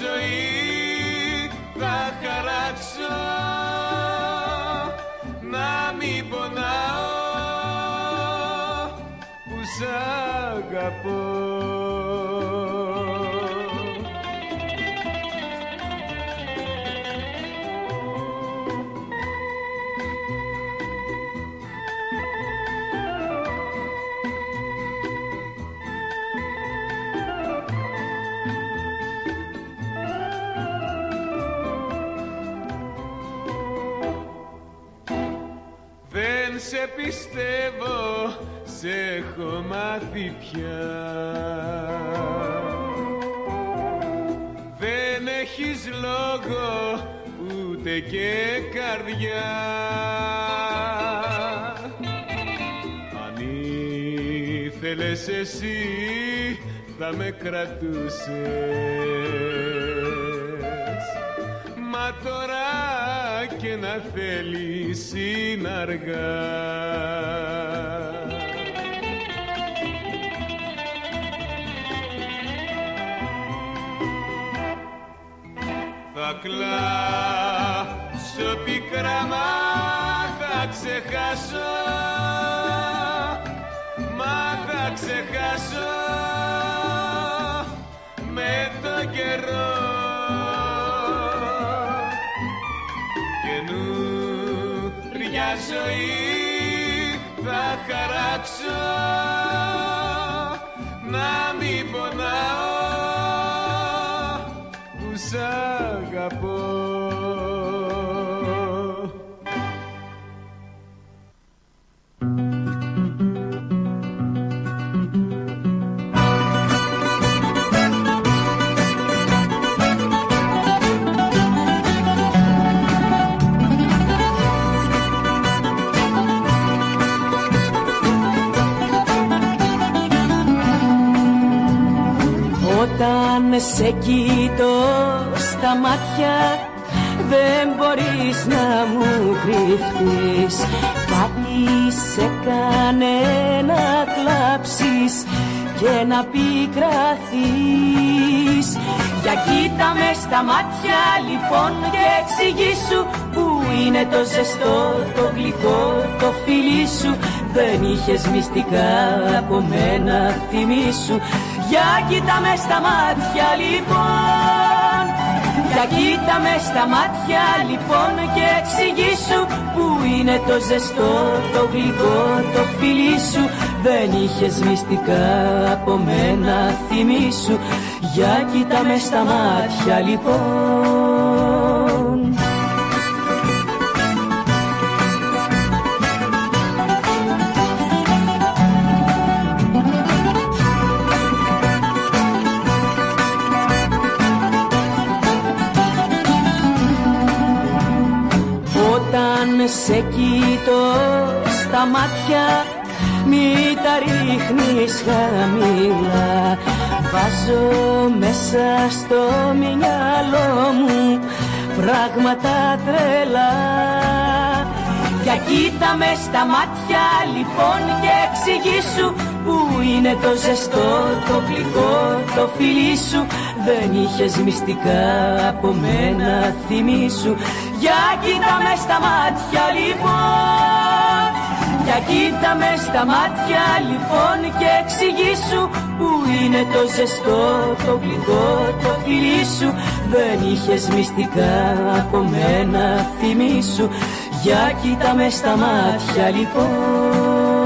ζωή θα χαράξω Δεν σε πιστεύω, σε έχω μάθει πια. Δεν έχεις λόγο, ούτε και καρδιά. Αν ήθελες εσύ, θα με κρατούσες. Μα τώρα και να θέλεις είναι αργά Θα κλάψω πικρά μα θα ξεχάσω. Μα θα ξεχάσω. Με το καιρό ζωή θα χαράξω Όταν σε κοιτώ στα μάτια. Δεν μπορείς να μου κρυφτείς. Κάτι σε κάνε να κλάψεις και να πικραθείς. Για κοίτα με στα μάτια λοιπόν και εξηγήσου Που είναι το ζεστό, το γλυκό, το φιλί σου. Δεν είχες μυστικά από μένα θυμίσου Για κοίτα μες στα μάτια λοιπόν. Για κοίτα μες στα μάτια λοιπόν και εξηγήσου Που είναι το ζεστό, το γλυκό, το φιλί σου. Δεν είχες μυστικά από μένα θυμίσου Για κοίτα μες στα μάτια λοιπόν σε κοιτώ στα μάτια μη τα ρίχνεις χαμηλά. Βάζω μέσα στο μυαλό μου πράγματα τρελά. Για κοίτα με στα μάτια λοιπόν και εξηγήσου Που είναι το ζεστό, το γλυκό, το φιλί σου. Δεν είχες μυστικά από μένα θυμίσου Για κοίτα μες στα μάτια λοιπόν. Για κοίτα μες στα μάτια λοιπόν και εξηγήσου Που είναι το ζεστό, το γλυκό, το φιλί σου. Δεν είχες μυστικά από μένα θυμίσου Για κοίτα μες στα μάτια λοιπόν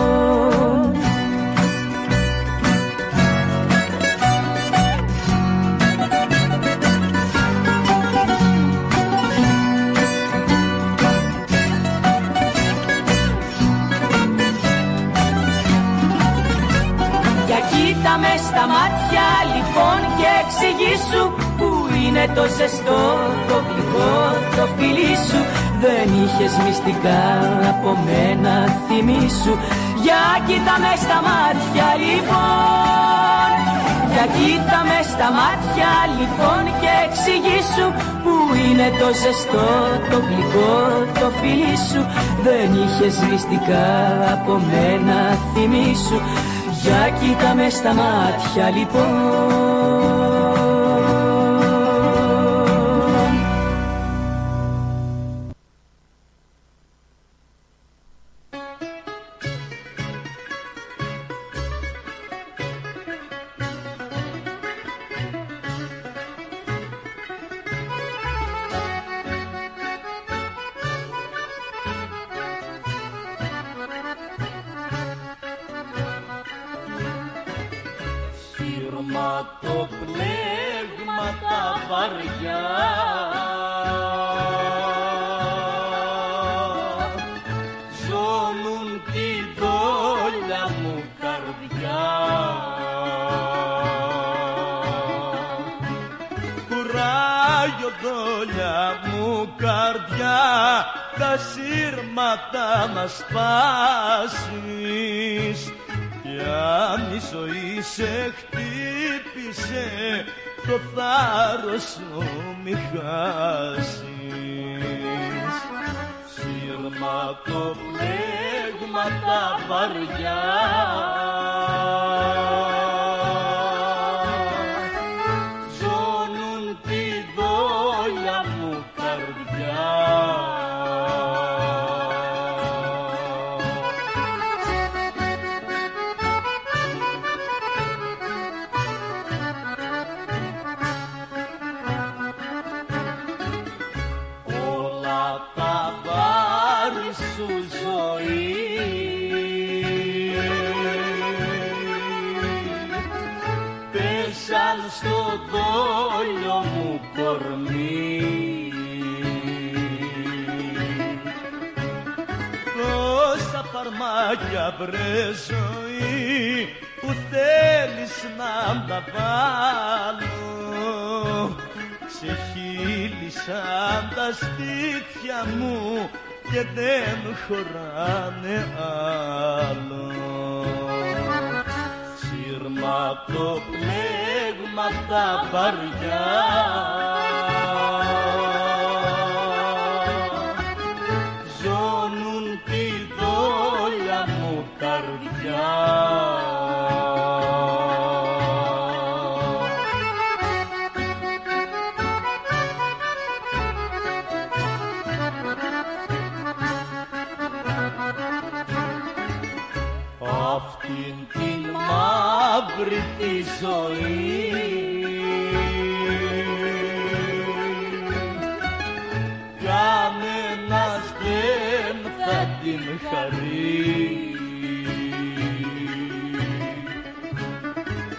εξηγήσου Που είναι το ζεστό, το γλυκό, το φιλί σου. Δεν είχες μυστικά από μένα θυμίσου Για κοίτα μες στα μάτια λοιπόν. Για κοίτα μες στα μάτια λοιπόν και εξηγήσου Που είναι το ζεστό, το γλυκό, το φιλί σου. Δεν είχες μυστικά από μένα θυμίσου για κοίτα μες στα μάτια λοιπόν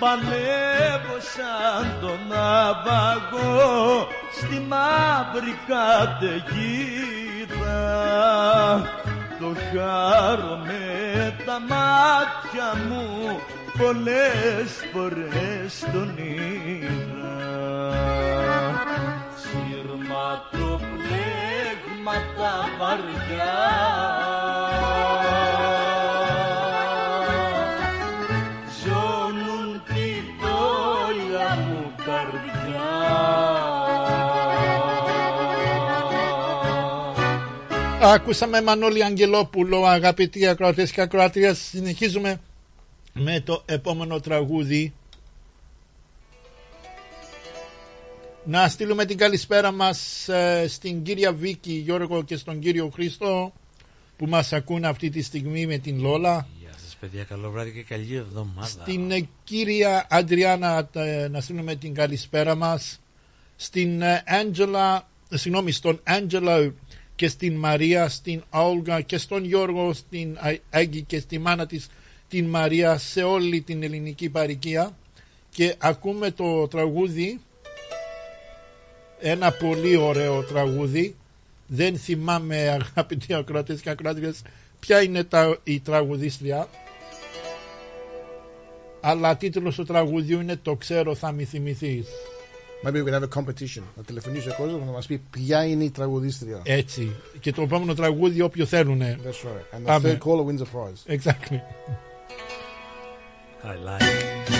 Παλεύω σαν τον ναυαγό στη μαύρη καταιγίδα. Το χάρω με τα μάτια μου πολλές φορές τον είδα. Σύρματοπλέγματα βαριά Ακούσαμε Μανώλη Αγγελόπουλο, αγαπητοί ακροατές και ακροατρίες. Συνεχίζουμε με το επόμενο τραγούδι. Να στείλουμε την καλησπέρα μας ε, στην κύρια Βίκη Γιώργο και στον κύριο Χρήστο που μας ακούν αυτή τη στιγμή με την Λόλα. παιδιά, καλό βράδυ και καλή εβδομάδα. Στην ε, κύρια Αντριάννα ε, να στείλουμε την καλησπέρα μας. Στην ε, Άντζελα, ε, συγγνώμη, στον Άντζελο και στην Μαρία, στην Όλγα και στον Γιώργο, στην Α- Άγκη και στη μάνα της την Μαρία σε όλη την ελληνική παροικία και ακούμε το τραγούδι. Ένα πολύ ωραίο τραγούδι. Δεν θυμάμαι αγαπητοί ακροατές και ακροάτριες ποια είναι τα, η τραγουδίστρια. Αλλά τίτλος του τραγουδιού είναι «Το ξέρω θα μη θυμηθείς». Maybe we can have a competition. Να τηλεφωνήσει ο κόσμος να μας πει ποια είναι η τραγουδίστρια. Έτσι. Και το επόμενο τραγούδι όποιο θέλουν. That's right. And the Πάμε. third caller wins a prize. Exactly. I like.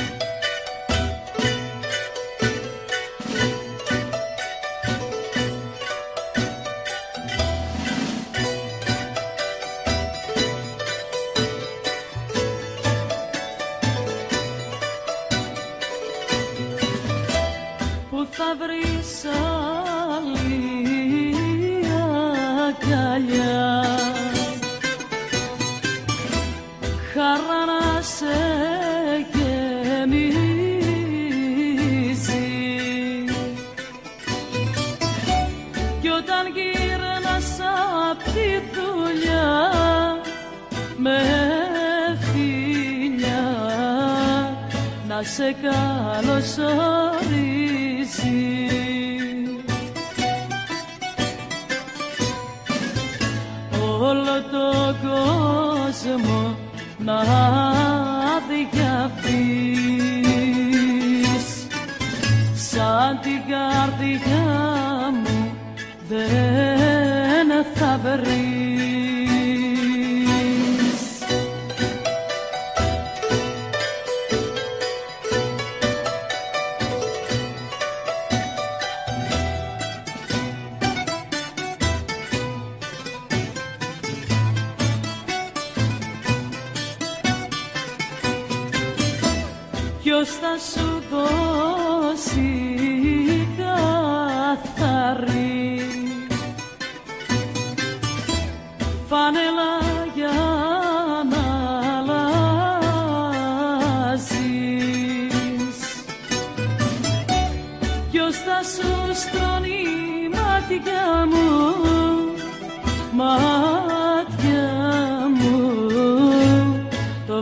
Βρεις άλλη αγκαλιά χαρά να σε γεμίζει κι όταν γύρνας απ' τη δουλειά με φιλιά να σε καλωσορίζει όλο το κόσμο να διαβείς σαν την καρδιά μου δεν θα βρεις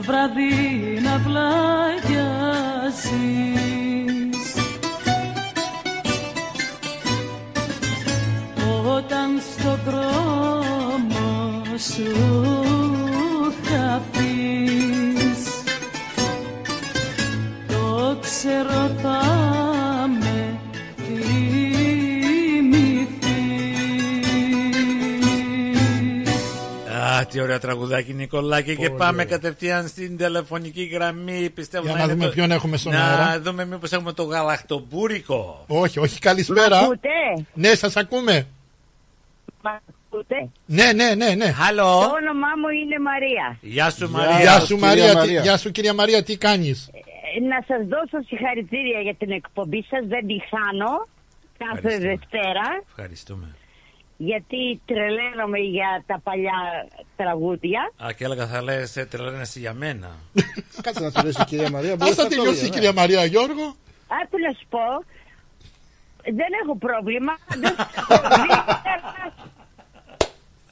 βράδυ τραγουδάκι Νικολάκη και Πολύ πάμε ωραία. κατευθείαν στην τηλεφωνική γραμμή πιστεύω Για να είναι δούμε το- ποιον έχουμε στον να αέρα. δούμε μήπως έχουμε το γαλακτομπούρικο Όχι, όχι, καλησπέρα. Μ' ακούτε; Ναι, σας ακούμε. Μ' ακούτε; Ναι, ναι, ναι, ναι. Το όνομά μου είναι Μαρία. Γεια σου Γεια, Μαρία Γεια σου κυρία Μαρία, Μαρία. τι- γεια σου κυρία Μαρία, τι κάνεις; Ε, Να σας δώσω συγχαρητήρια για την εκπομπή σας. Δεν τη χάνω κάθε Ευχαριστώ. Δευτέρα. Ευχαριστούμε Γιατί τρελαίνομαι για τα παλιά τραγούδια. Α, και έλεγα θα λες ε, τρελαίνεσαι για μένα Κάτσε να τελειώσει η κυρία Μαρία. Ας μπορείς θα να το τελειώσει δεις, η ναι. κυρία Μαρία Γιώργο; Άκου να σου πω. Δεν έχω πρόβλημα.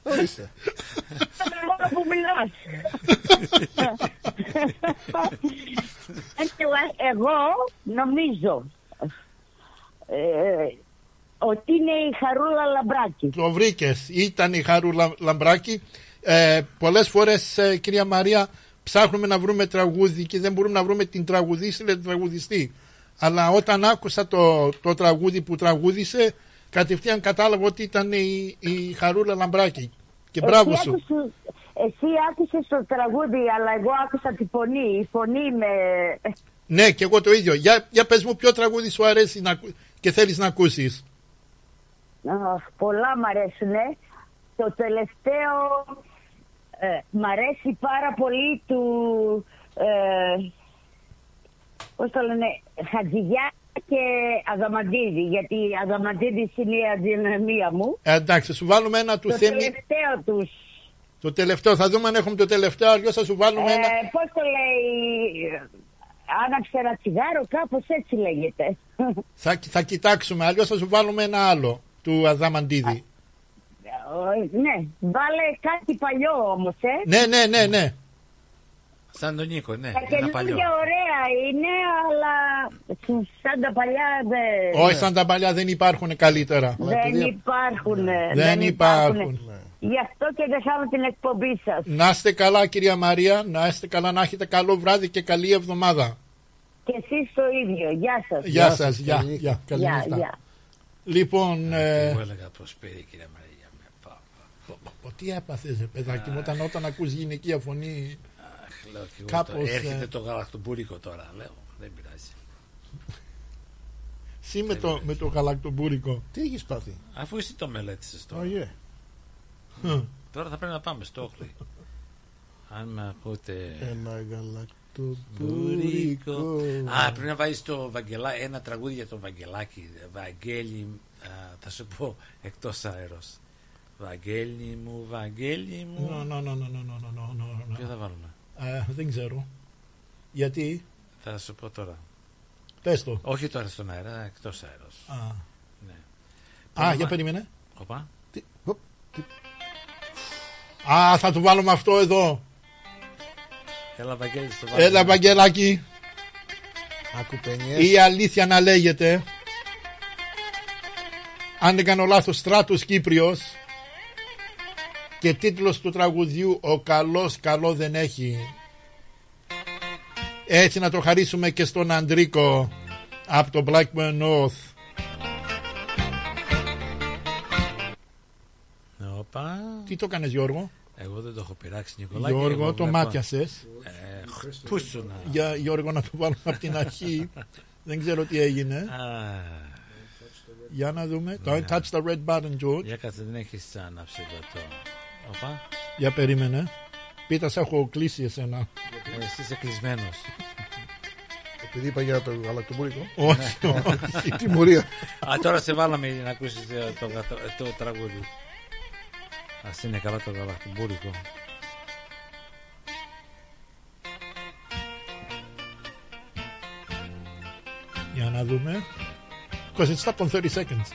Δεν Ορίστε. μόνο που μιλάς. Anyway, Εγώ νομίζω ε, ότι είναι η Χαρούλα Λαμπράκη. Το βρήκες. Ήταν η Χαρού Λα- Λαμπράκη. Ε, πολλές φορές ε, κυρία Μαρία ψάχνουμε να βρούμε τραγούδι και δεν μπορούμε να βρούμε την τραγουδίστρια την τραγουδιστή. Αλλά όταν άκουσα το, το τραγούδι που τραγούδισε κατευθείαν κατάλαβα ότι ήταν η, η Χαρούλα Λαμπράκη. Και μπράβο Εσύ σου. άκουσες- Εσύ άκουσες το τραγούδι, αλλά εγώ άκουσα τη φωνή. Η φωνή με... Ναι, και εγώ το ίδιο. Για, για πες μου ποιο τραγούδι σου αρέσει να, ακου- και θέλεις να ακούσεις. Αχ, πολλά μ' αρέσουν. Το τελευταίο ε, μ' αρέσει πάρα πολύ του... Ε, πώς το λένε, Χατζηγιά και Αδαμαντίδη, γιατί η Αδαμαντίδη είναι η αδυναμία μου. Ε, εντάξει, σου βάλουμε ένα του το Θέμη. τελευταίο τους Το τελευταίο, θα δούμε αν έχουμε το τελευταίο, αλλιώς θα σου βάλουμε ένα. Ε, Πώς το λέει, άναψε ένα τσιγάρο, κάπως έτσι λέγεται. Θα, θα κοιτάξουμε, αλλιώς θα σου βάλουμε ένα άλλο του Αδαμαντίδη. Ε, ναι, βάλε κάτι παλιό όμως, ε. Ναι, ναι, ναι, ναι. Σαν τον Νίκο, ναι. Τα Ένα παλιό. καινούργια ωραία είναι, αλλά σαν τα παλιά δεν, Όχι, σαν τα παλιά δεν υπάρχουν καλύτερα. δεν υπάρχουν. Δεν υπάρχουν. Γι' αυτό και δεν χάνω την εκπομπή σας. Να είστε καλά, κυρία Μαρία. Να είστε καλά, να έχετε καλό βράδυ και καλή εβδομάδα. Και εσείς το ίδιο. Γεια σας. Γεια σας, γεια, γεια. Καλή Γεια, νύχτα. Γεια. Λοιπόν, ε, Εγώ έλεγα πω πήρε η κυρία Μαρία. με πά, πά. πω, τι έπαθες, παιδάκι μου, όταν, όταν ακούς γυναικεία φωνή. Αχ, λέω κι εγώ Κάπως, τώρα, Έρχεται ε, το γαλακτομπούρικο τώρα, λέω. Δεν πειράζει. Εσύ με το, με το γαλακτομπούρικο. Τι έχεις πάθει; Αφού εσύ το μελέτησες τώρα. Oh, yeah. Χμ. Τώρα θα πρέπει να πάμε στο Όχλη. Αν με ακούτε. Ένα το. Α, πρέπει να βάλει το Βαγγελά, ένα τραγούδι για το Βαγγελάκη. Βαγγέλη, θα σου πω εκτός αέρο. Βαγγέλη μου, Βαγγέλη μου. No. Ποιο θα βάλουμε; Α, δεν ξέρω. Γιατί; Θα σου πω τώρα. Πες το. Όχι τώρα στον αέρα, εκτός αέρο. Α, ναι. α για περίμενε. Οπα. Τι... Α, θα του βάλουμε αυτό εδώ. Έλα, Βαγγέλη, στο βάλουμε. Έλα, Βαγγελάκη. Ακουπενιές. Η αλήθεια να λέγεται. Αν δεν κάνω λάθος, Στράτος Κύπριος. Και τίτλος του τραγουδιού «Ο καλός καλό δεν έχει». Έτσι να το χαρίσουμε και στον Αντρίκο από το Blackburn North. Οπα. Τι το κάνεις Γιώργο; Εγώ δεν το έχω πειράξει, Νικολάκη. Γιώργο, εγώ το βλέπω- μάτιασες. Ε, Πούς σου να. Για Γιώργο να το βάλουμε από την αρχή. δεν ξέρω τι έγινε. Α, Για να δούμε. Το Ναι. touch the red button, George. Για κάτσε, δεν έχεις άναψει εδώ το. Οπα. Για περίμενε. Πίτα, σε έχω κλείσει εσένα. Ε, Εσύ είσαι κλεισμένος. Επειδή είπα για το γαλακτομπούρικο. όχι, όχι. Τιμωρία. Α, τώρα σε βάλαμε για να ακούσεις το, το, το τραγούδι. Α είναι καλά το γαλακτομπούρικο. Για να δούμε. Because it's stuck on 30 seconds.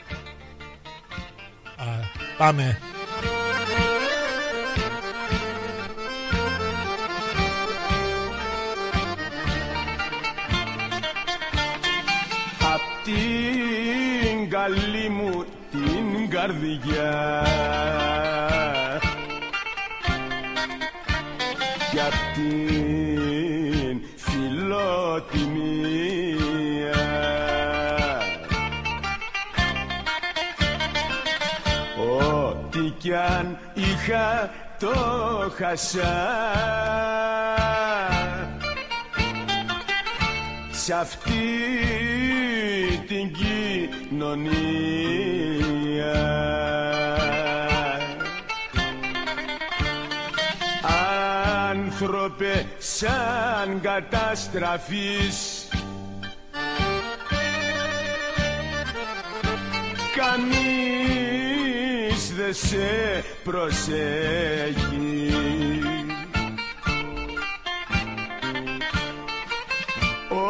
Α, πάμε. Απ' την καλή μου την καρδιά αν είχα το χασά σε αυτή την κοινωνία. Άνθρωπε σαν καταστραφείς Κανείς δεν σε προσέχει Ο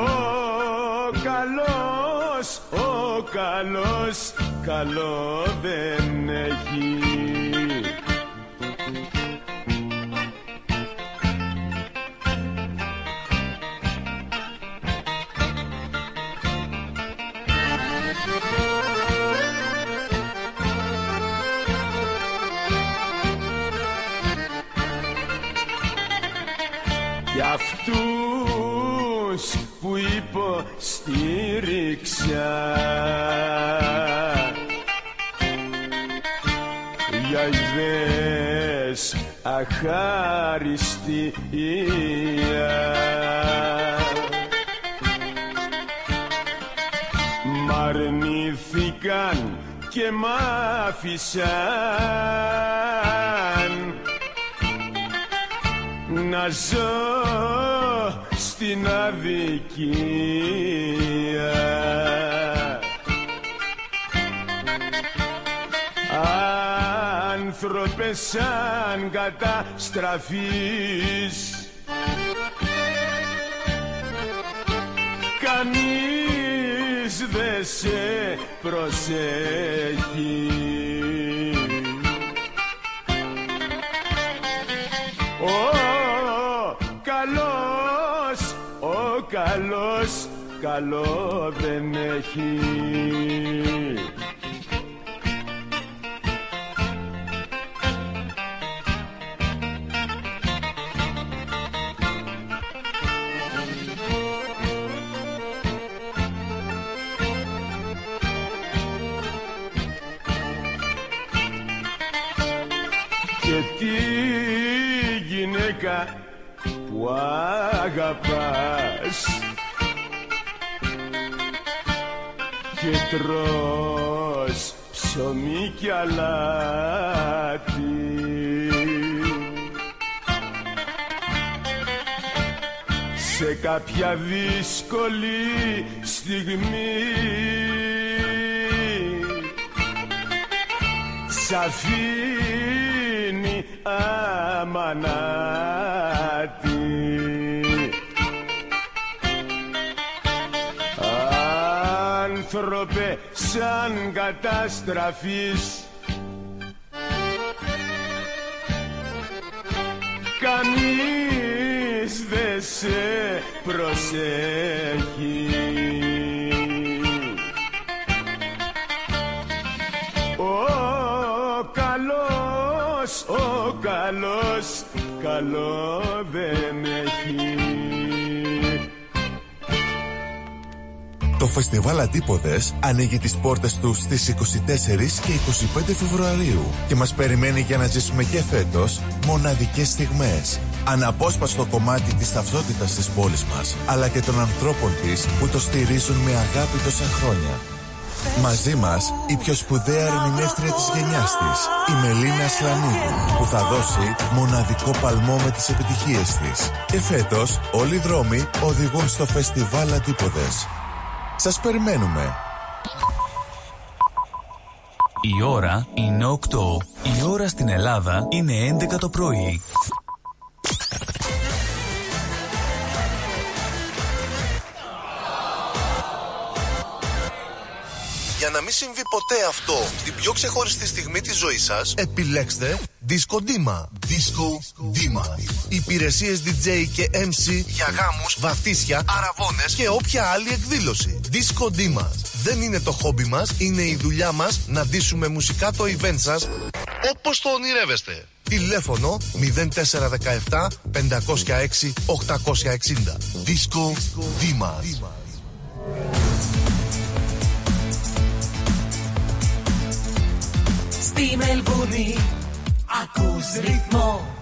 καλός, ο καλός, καλό δεν έχει. γιαγιές αχάριστη Μ' αρνηθήκαν και μ' άφησαν. Να ζω στην αδικία. Άνθρωπες σαν καταστραφείς. Κανείς δε σε προσέχει καλός, καλό δεν έχει τρως ψωμί κι αλάτι. Σε κάποια δύσκολη στιγμή σ' αφήνει αμανάτη Άνθρωπε σαν καταστραφείς. Κανείς δεν σε προσέχει. Ο καλός, ο καλός, καλό δεν έχει φεστιβάλ Αντίποδες ανοίγει τις πόρτες του στις 24 και 25 Φεβρουαρίου και μας περιμένει για να ζήσουμε και φέτος μοναδικές στιγμές. Αναπόσπαστο κομμάτι της ταυτότητας της πόλης μας, αλλά και των ανθρώπων της που το στηρίζουν με αγάπη τόσα χρόνια. Μαζί μας η πιο σπουδαία ερμηνεύτρια της γενιάς της, η Μελίνα Σλανίδου, που θα δώσει μοναδικό παλμό με τις επιτυχίες της. Και φέτος όλοι οι δρόμοι οδηγούν στο φεστιβάλ Αντίποδες. Σας περιμένουμε. Η ώρα είναι 8. Η ώρα στην Ελλάδα είναι 11 το πρωί. Για να μην συμβεί ποτέ αυτό στην πιο ξεχωριστή στιγμή της ζωής σας, επιλέξτε Disco Dima. Disco Dima. Υπηρεσίες DJ και MC για γάμους, βαφτίσια, αραβώνες και όποια άλλη εκδήλωση. Disco Dima. Δεν είναι το χόμπι μας, είναι η δουλειά μας να ντύσουμε μουσικά το event σας όπως το ονειρεύεστε. Τηλέφωνο 0417 506 860. Disco Dima. Στη Μελβούνι ακούς ρυθμό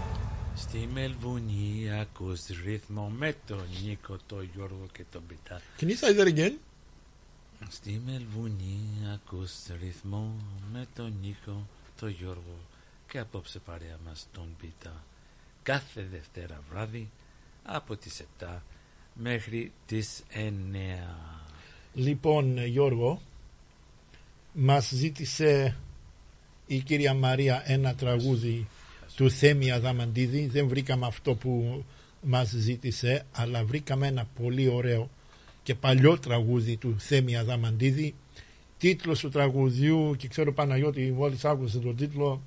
Στη Μελβούνι ακούς ρυθμό με τον Νίκο, τον Γιώργο και τον Πιτά. Can you say that again? Στη Μελβούνι ακούς ρυθμό με τον Νίκο, τον Γιώργο και απόψε παρέα μας τον Πιτά. Κάθε Δευτέρα βράδυ από τις 7 μέχρι τις 9. Λοιπόν, Γιώργο, μας ζήτησε η κυρία Μαρία ένα τραγούδι του Θέμη Αδαμαντίδη. Δεν βρήκαμε αυτό που μας ζήτησε, αλλά βρήκαμε ένα πολύ ωραίο και παλιό τραγούδι του Θέμη Αδαμαντίδη. Τίτλος του τραγουδιού, και ξέρω Παναγιώτη, μόλις άκουσε τον τίτλο,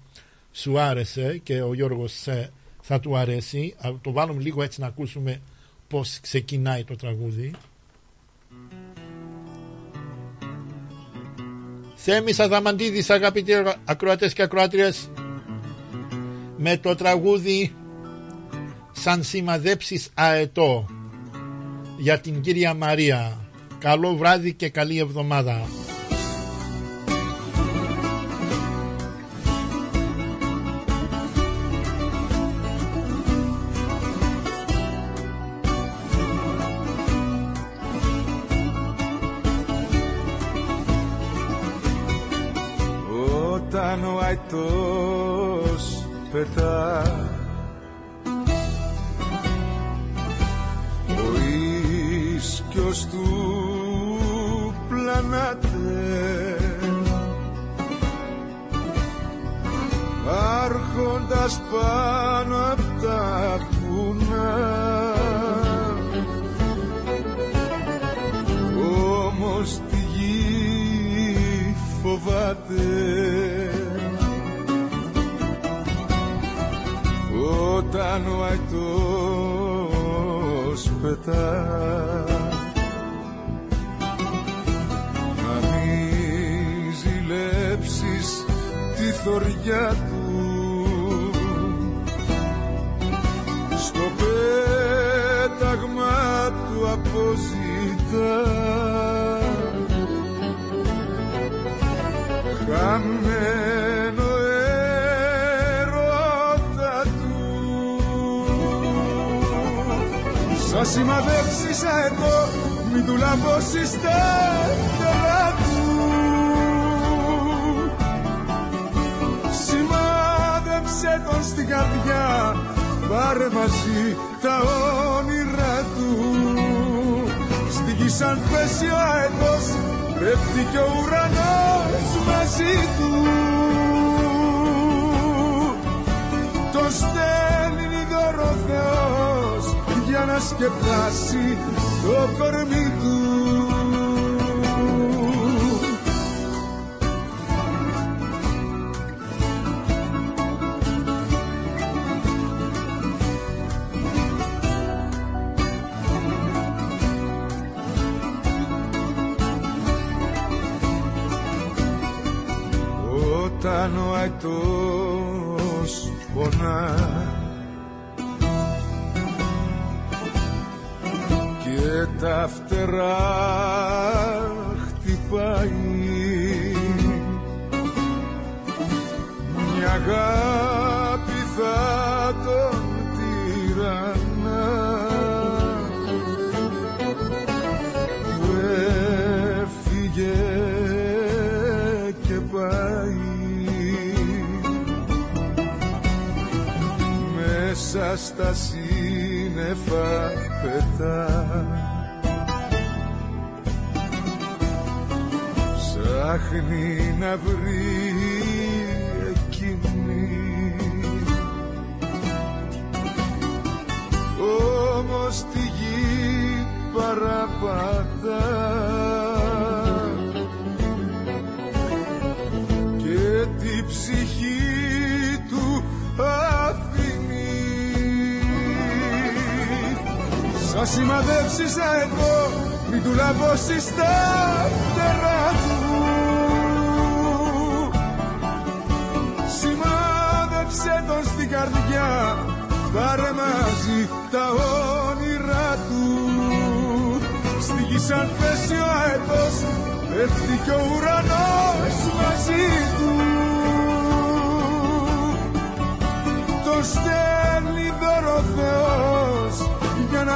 σου άρεσε και ο Γιώργος ε, θα του αρέσει. Α, Το βάλουμε λίγο έτσι να ακούσουμε πώς ξεκινάει το τραγούδι. Θέμης Αδαμαντίδης αγαπητοί ακροατές και ακροάτριες με το τραγούδι «Σαν σημαδέψεις αετό» για την κυρία Μαρία. Καλό βράδυ και καλή εβδομάδα. Μέσα στα σύννεφα πετά. Ψάχνει να βρει εκείνη. Όμως τη γη παραπατά Σα σημαδέψεις εδώ μην του λαβώσεις τα φτερά του. Σημάδεψε τον στην καρδιά πάρε μαζί τα όνειρά του. Στη γη σαν πέσει ο αετός πέφτει και ο ουρανός μαζί του. Το στέλνει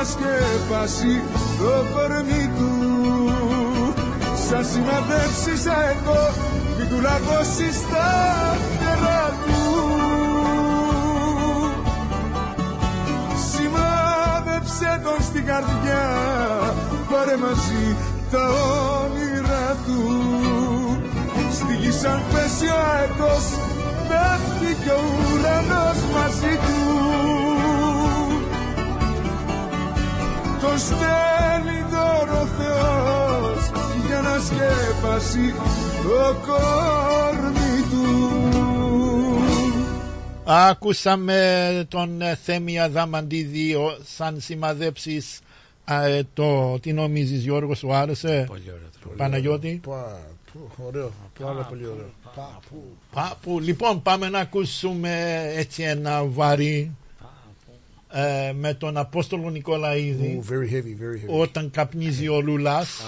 να σκεπάσει το κορμί του. Σαν σημαδέψεις αετό μην του λαβώσεις τα φτερά του. Σημάδεψε τον στην καρδιά πάρε μαζί τα όνειρά του. Στη γη σαν πέσει ο αετός πέφτει και ο ουρανός μαζί του Το στέλνει δώρο Θεός για να σκεπάσει το κορμί του Άκουσαμε τον ε, Θέμη Αδαμαντίδη ο- σαν σημαδέψεις ε, το τι νομίζεις Γιώργος σου άρεσε; Πολύ ωραίο τραγούδι. Παναγιώτη; Πα, που, ωραίο. Πάρα πολύ ωραίο. Πα, που. Πα- που, λοιπόν πάμε να ακούσουμε έτσι ένα βαρύ ε, με τον Απόστολο Νικολαίδη Ooh, very heavy, very heavy. όταν καπνίζει ο Λουλάς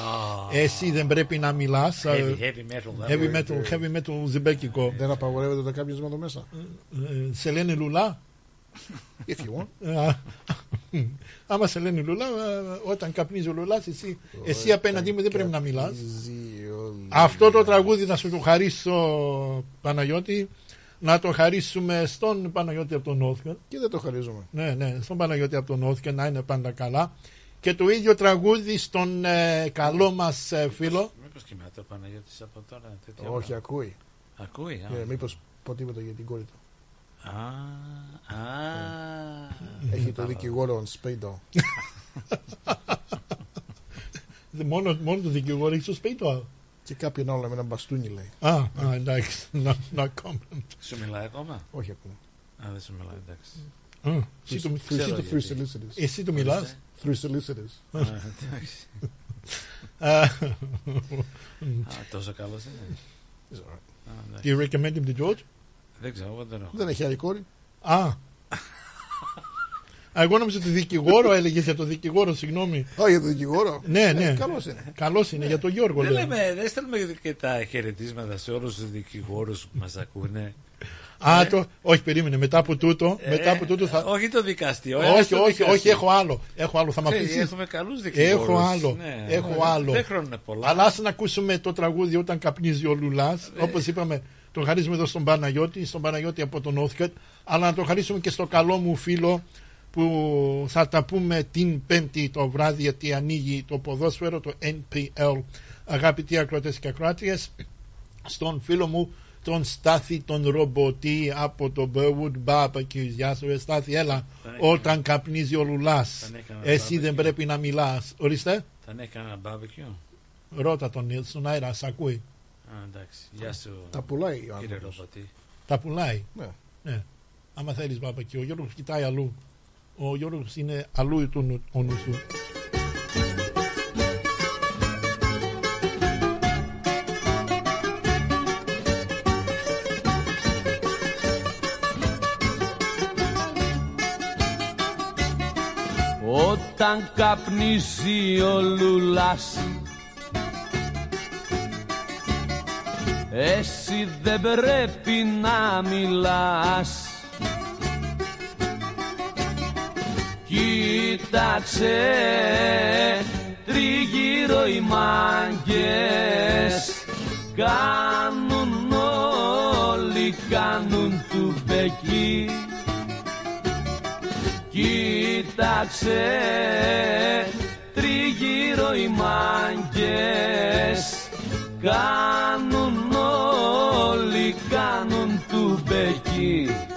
εσύ δεν πρέπει να μιλάς Heavy, ε, heavy metal. heavy metal, heavy metal ζιμπέκικο Δεν απαγορεύεται το κάπνισμα εδώ μέσα. Ε, σε λένε Λουλά; If you want. Α, Άμα σε λένε Λουλά, ε, όταν καπνίζει ο Λουλάς, εσύ, εσύ απέναντί μου δεν πρέπει να μιλάς. Καπνίζει ο Αυτό το τραγούδι να σου το χαρίσω, Παναγιώτη, να το χαρίσουμε στον Παναγιώτη από τον Νόθιο. Και δεν το χαρίζουμε. Ναι, ναι, στον Παναγιώτη από τον Νόθιο, να είναι πάντα καλά. Και το ίδιο τραγούδι στον ε, καλό μας ε, φίλο. Μήπως κοιμάται ο Παναγιώτης από τώρα. τέτοια Όχι, ώρα. ακούει. Ακούει, α. Ε, Μήπως πω τίποτα για την κόρη του. Α, α. Έχει το δικηγόρο σπίτο. Δε- Μόνο, μόνο το δικηγόρο έχει στο σπίτι του. Και κάποιον άλλο με ένα μπαστούνι λέει. Α, α, εντάξει. No, no comment. Σου μιλάει ακόμα; Όχι ακόμα. Α, δεν σου μιλάει, εντάξει. Α, εσύ το- Through- Ξέρω through γιατί. solicitors. Εσύ το μιλάς; Through solicitors. Α, εντάξει. Α, Α, τόσο καλός είναι. It's all right. Α, Do εντάξει. you recommend him to George? Δεν ξέρω, εγώ δεν έχω. Δεν έχει άλλη κόρη. Α. Α, Εγώ νόμιζα το δικηγόρο έλεγε για το δικηγόρο, συγγνώμη. Όχι για το δικηγόρο. Ναι, ναι. Καλός είναι. Καλός είναι για τον Γιώργο. Δεν λέω. λέμε, δεν στέλνουμε και τα χαιρετίσματα σε όλους τους δικηγόρους που μας ακούνε. Α, το, όχι, περίμενε. Μετά από τούτο, Ε, μετά από τούτο θα. Όχι το δικαστή. όχι, όχι, όχι, έχω άλλο. Έχω άλλο, θα με Ξέρεις, αφήσεις. Έχουμε καλούς δικηγόρους. Έχω άλλο. Ναι, έχω ναι, άλλο. Δεν χρώνουν πολλά. Αλλά ας να ακούσουμε το τραγούδι όταν καπνίζει ο Λουλάς. Ε. Όπως είπαμε, το χαρίζουμε εδώ στον Παναγιώτη, στον Παναγιώτη από τον Όθκετ. Αλλά να το χαρίσουμε και στο καλό μου φίλο που θα τα πούμε την Πέμπτη το βράδυ γιατί ανοίγει το ποδόσφαιρο, το NPL. Αγαπητοί ακροατές και ακροάτριες, στον φίλο μου τον Στάθη τον Ρομποτή από το Burwood Barbecue. Γεια σου, ρε Στάθη, έλα. Τον έκανα. Όταν καπνίζει ο Λουλάς. Τον έκανα Εσύ barbecue. δεν πρέπει να μιλάς. Ορίστε. Θα είναι κανένα barbecue. Ρώτα τον Νίλ στον αέρα, σ' ακούει. Α, εντάξει. Γεια σου. Τα πουλάει ο Κύριε άνθρωπος. Ρομποτή. Τα πουλάει. Ναι. Ναι. Άμα θέλεις μπαμπακί, ο Γιώργος κοιτάει αλλού. Ο Γιώργος είναι αλλού του νου- ο νους σου. Όταν καπνίζει ο Λουλάς Εσύ δεν πρέπει να μιλάς Κοίταξε τριγύρω οι μάγκες. Κάνουν όλοι, κάνουν του μπεκί. Κοίταξε τριγύρω οι μάγκες. Κάνουν όλοι, κάνουν του μπεκί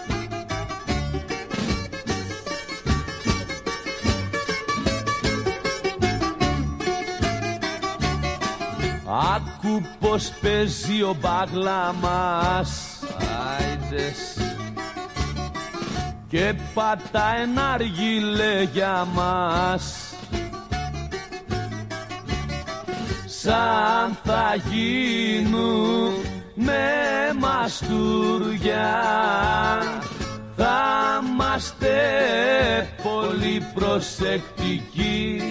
Άκου πως παίζει ο μπάγλα μας Άιντες. Και πατά ένα αργύλε για μας. Σαν θα γίνουν με μαστούρια θα είμαστε πολύ προσεκτικοί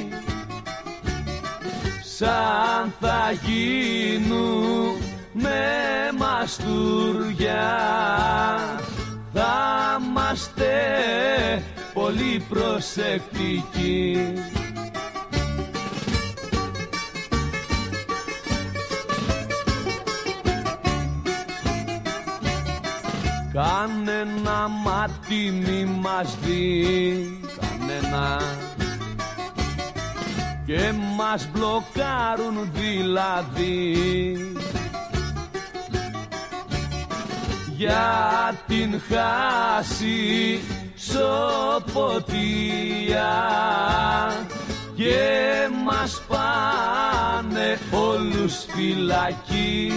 σαν θα γίνουν με μαστούρια. Θα είμαστε πολύ προσεκτικοί. Κανένα μάτι μη μας δει Κανένα Και μας μπλοκάρουν δηλαδή. Για την χάση σοποτία. Και μας πάνε όλους φυλακή.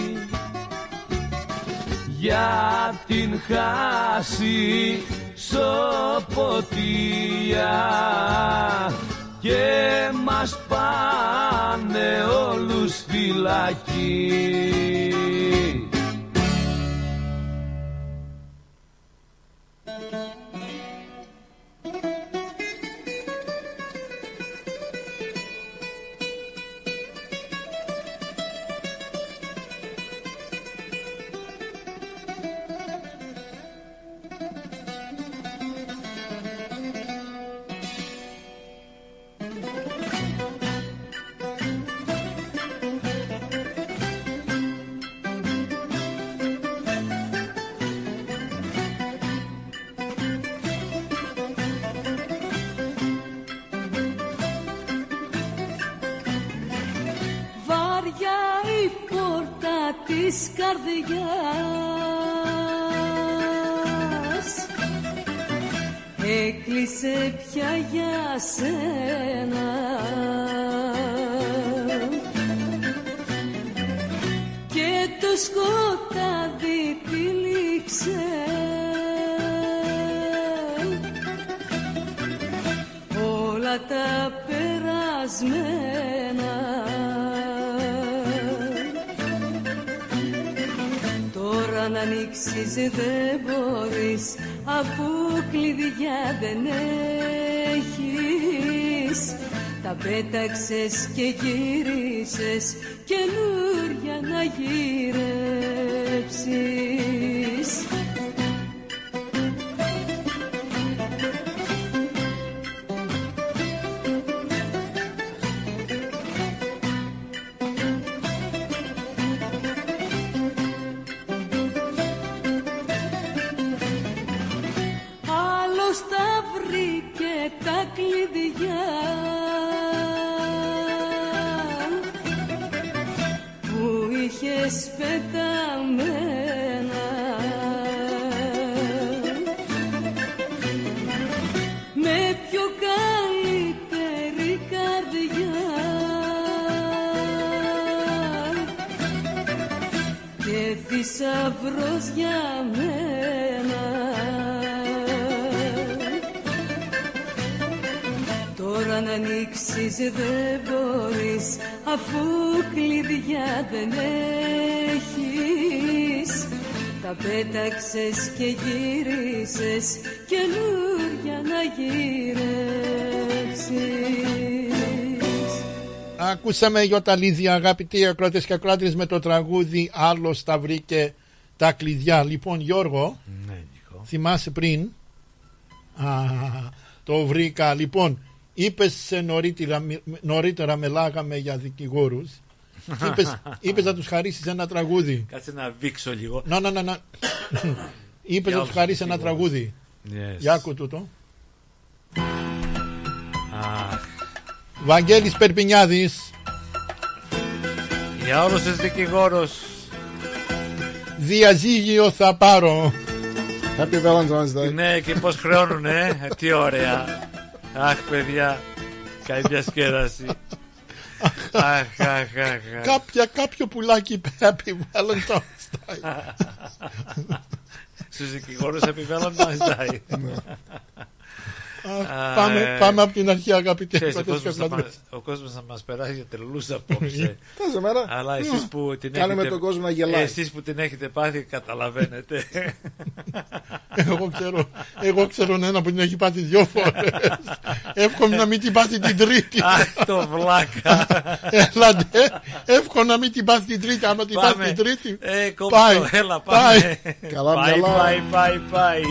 Για την χάση σοποτία και μας πάνε όλους φυλακή της καρδιάς. Έκλεισε πια για σένα. Αφού κλειδιά δεν έχεις. Τα πέταξες και γύρισες καινούρια να γυρέψεις και γύρισες καινούρια να γυρέψεις Ακούσαμε Ιωταλίδια αγαπητοί ακρότες και ακράτες με το τραγούδι «Άλλος τα βρήκε τα κλειδιά». Λοιπόν Γιώργο, Ναι, Νίκο. θυμάσαι πριν, α, το βρήκα. Λοιπόν, είπες νωρίτερα, νωρίτερα μιλάγαμε για δικηγόρους. είπες, είπες να τους χαρίσεις ένα τραγούδι. Κάτσε να βήξω λίγο. Να, να, να, να. είπες Για να τους χαρίσεις ένα όλους τους τραγούδι. Yes. Για άκου τούτο. Αχ, Βαγγέλης Περπινιάδης, για όλους τους δικηγόρους. διαζύγιο θα πάρω. Happy Valentine's Day. Ναι, και πώς χρεώνουνε. ε, Τι ωραία. Αχ, παιδιά. Καλή διασκέδαση. αχ, αχ, αχ. αχ. Κάποια, κάποιο πουλάκι Happy Valentine's Day. Στους δικηγόρους επιβάλλοντας Day. Αχ, πάμε, πάμε από την αρχή αγαπητοί Ξέρεις, ο ακρότες και κόσμος, θα ακράτες. μας, ο κόσμος θα μας περάσει για τρελούς απόψε. Κάθε μέρα. Αλλά εσείς που την Κάνουμε έχετε... τον κόσμο να γελάει. Εσείς που την έχετε πάθει καταλαβαίνετε. Εγώ ξέρω, εγώ ξέρω ένα που την έχει πάθει δυο φορές. Εύχομαι να μην την πάθει την τρίτη. Αχ, το βλάκα. Έλατε, εύχομαι να μην την πάθει την τρίτη. Άμα την πάθει Πάμε. την τρίτη, Ε, κόψω, πάει, έλα πάει. πάμε. Καλά πάει, μυαλά. πάει, πάει,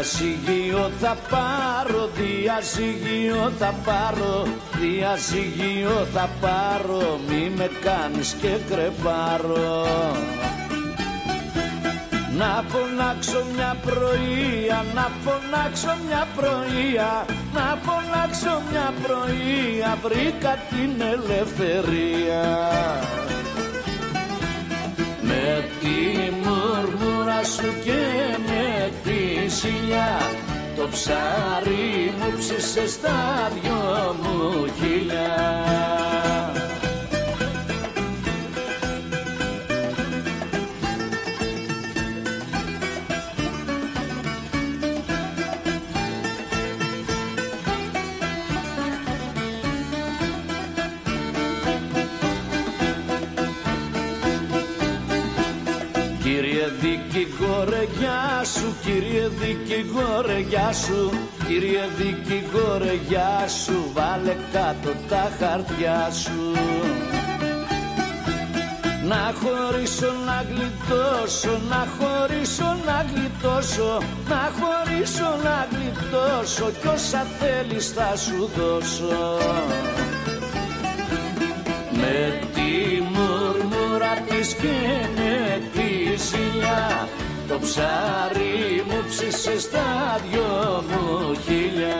πάει. Διασυγείο θα πάρω, διασυγείο θα πάρω Διασυγείο θα πάρω, μη με κάνεις και κρεπάρω Να φωνάξω μια πρωία, να φωνάξω μια πρωία Να φωνάξω μια πρωία, βρήκα την ελευθερία με τη μουρμούρα σου και με τη σιλιά Το ψάρι μου ψήσε στα δυο μου χιλιά δικηγόρε γεια σου, κύριε δικηγόρε γεια σου. Κύριε δικηγόρε γεια σου, βάλε κάτω τα χαρτιά σου. Να χωρίσω να γλιτώσω, να χωρίσω να γλιτώσω. Να χωρίσω να γλιτώσω κι όσα θέλεις θα σου δώσω. Με τη μουρμούρα της και με τη ζηλιά το ψάρι μου ψήσε στα δυο μου χιλιά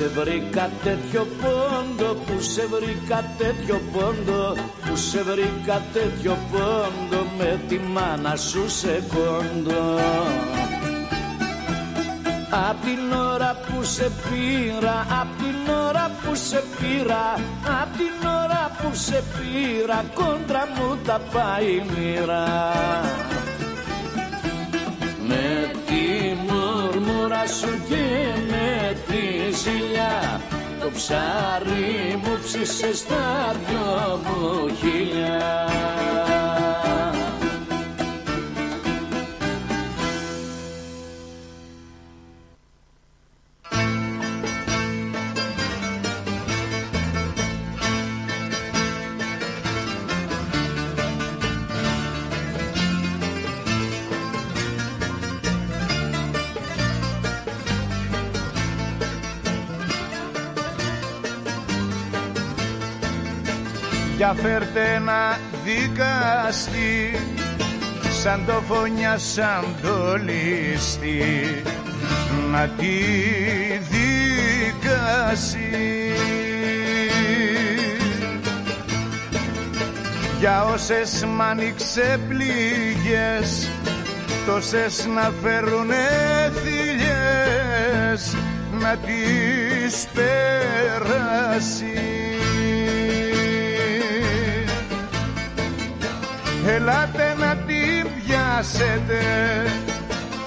σε βρήκα τέτοιο πόντο, πού σε βρήκα τέτοιο πόντο Πού σε βρήκα τέτοιο πόντο με τη μάνα σου σε κόντο. Απ' την ώρα που σε πήρα, απ' την ώρα που σε πήρα Απ' την ώρα που σε πήρα, κόντρα μου τα πάει η μοίρα. Με τη μουρμούρα σου και με τη ζηλιά. Το ψάρι μου ψήσε στα δυο μου χιλιά φέρτε ένα δικαστή σαν το φωνιά σαν το λίστη να τη δικάσει για όσες μ' άνοιξε πληγές τόσες να φέρουνε θηλιές να τις περάσει Ελάτε να την πιάσετε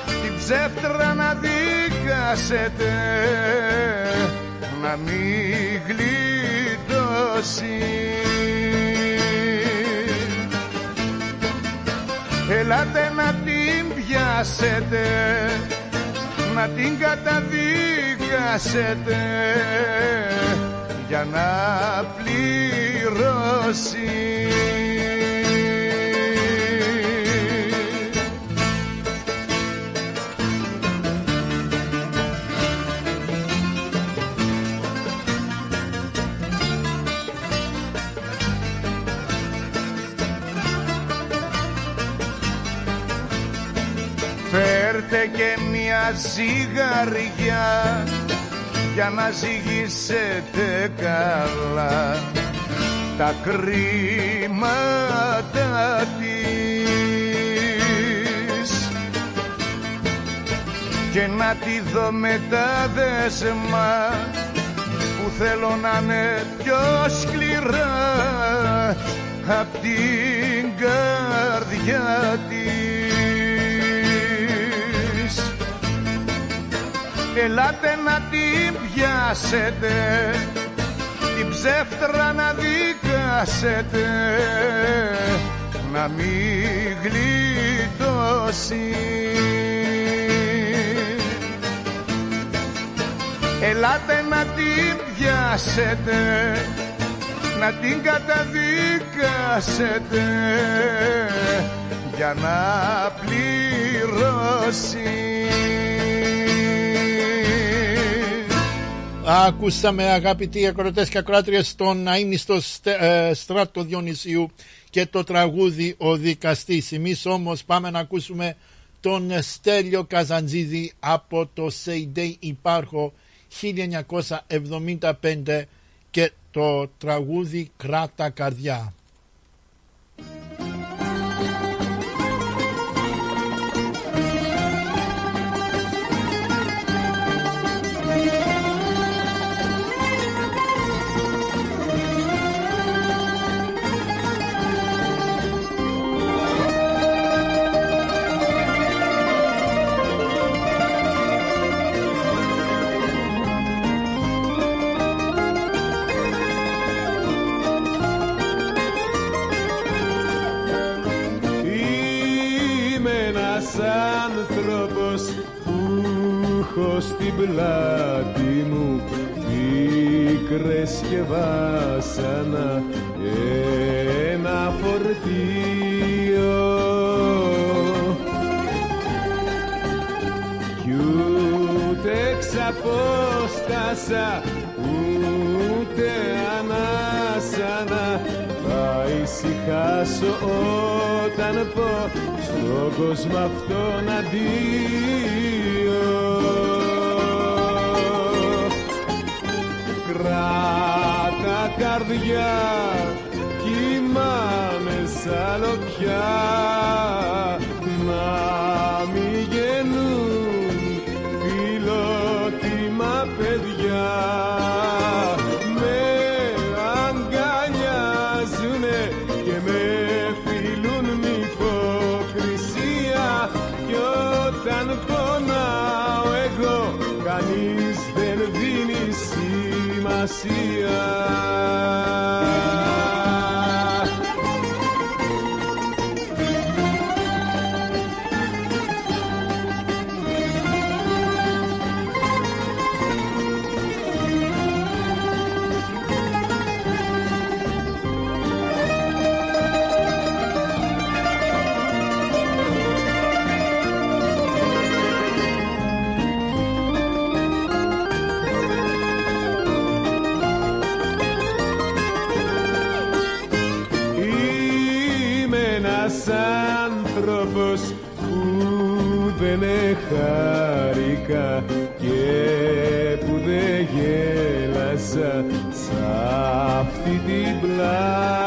Την ψεύτρα να δικάσετε Να μην γλιτώσει. Ελάτε να την πιάσετε Να την καταδικάσετε Για να πληρώσει ζυγαριά για να ζυγίσετε καλά. Τα κρίματα της. Και να τη δω με τα δέσμα που θέλω να είναι πιο σκληρά απ' την καρδιά της Ελάτε να την πιάσετε Την ψεύτρα να δικάσετε Να μην γλιτώσει. Ελάτε να την πιάσετε Να την καταδικάσετε Για να πληρώσει Ακούσαμε αγαπητοί ακροτές και ακράτριες τον αείμιστο ε, στράτο Διονυσίου και το τραγούδι «Ο δικαστής». Εμείς όμως πάμε να ακούσουμε τον Στέλιο Καζαντζίδη από το Σεϊντέι Υπάρχο 1975 και το τραγούδι «Κράτα καρδιά». Έχω στην πλάτη μου πίκρες και βάσανα ένα φορτίο. Κι ούτε ξαπόστασα ούτε ανάσανα. θα ησυχάσω όταν πω στον κόσμο αυτόν αντίο. Κράτα καρδιά κοιμάμαι σαν την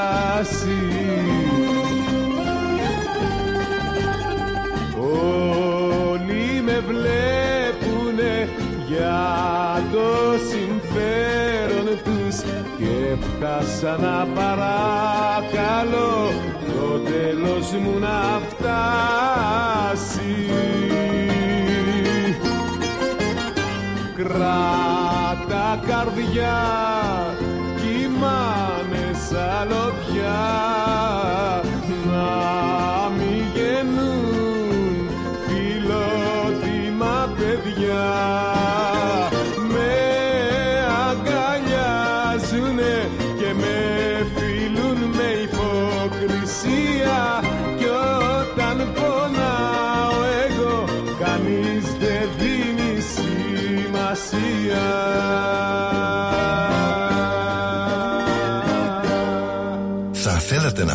πλάση Όλοι με βλέπουνε για το συμφέρον τους και φτάσα να παρακαλώ το τέλος μου να φτάσει. Κράτα καρδιά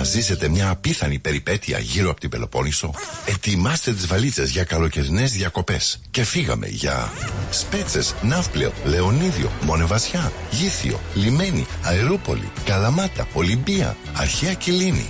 να ζήσετε μια απίθανη περιπέτεια γύρω από την Πελοπόννησο. Ετοιμάστε τις βαλίτσες για καλοκαιρινές διακοπές. Και φύγαμε για Σπέτσες, Ναύπλαιο, Λεωνίδιο, Μονεβασιά, Γήθιο, Λιμένη, Αερούπολη, Καλαμάτα, Ολυμπία, Αρχαία Κιλίνη.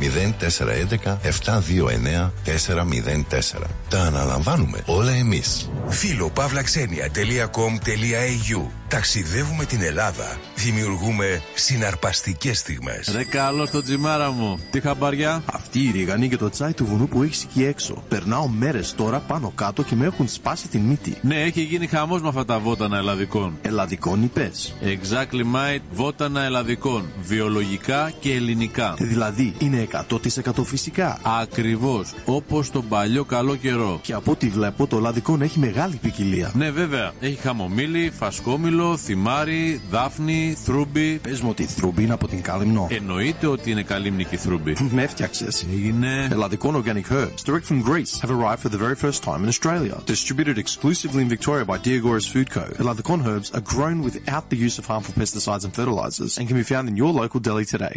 0411 729 404. Τα αναλαμβάνουμε όλα εμείς. Φίλο παύλαξενια.com.au Ταξιδεύουμε την Ελλάδα. Δημιουργούμε συναρπαστικές στιγμές. Ρε καλό στο τσιμάρα μου. Τι χαμπαριά; Αυτή η ρίγανη και το τσάι του βουνού που έχεις εκεί έξω. Περνάω μέρες τώρα πάνω κάτω και με έχουν σπάσει την μύτη. Ναι, έχει γίνει χαμός με αυτά τα βότανα ελλαδικών. Ελλαδικών είπε. Exactly mate, βότανα ελλαδικών. Βιολογικά και ελληνικά. Δηλαδή είναι 100% φυσικά. Ακριβώς όπως τον παλιό καλό καιρό. Και από ό,τι βλέπω, το λαδικόν έχει μεγάλη ποικιλία. Ναι, βέβαια. Έχει χαμομήλι, φασκόμηλο, θυμάρι, δάφνη, θρούμπι. Πες μου ότι θρούμπι είναι από την καλυμνό. Εννοείται ότι είναι καλύμνη και θρούμπι. Με έφτιαξες. Έγινε. Λάδικον Organic Herbs. Direct from Greece have arrived for the very first time in Australia. Distributed exclusively in Victoria by Diagoras Food Co. Ελλαδικόν Herbs are grown without the use of harmful pesticides and fertilizers and can be found in your local deli today.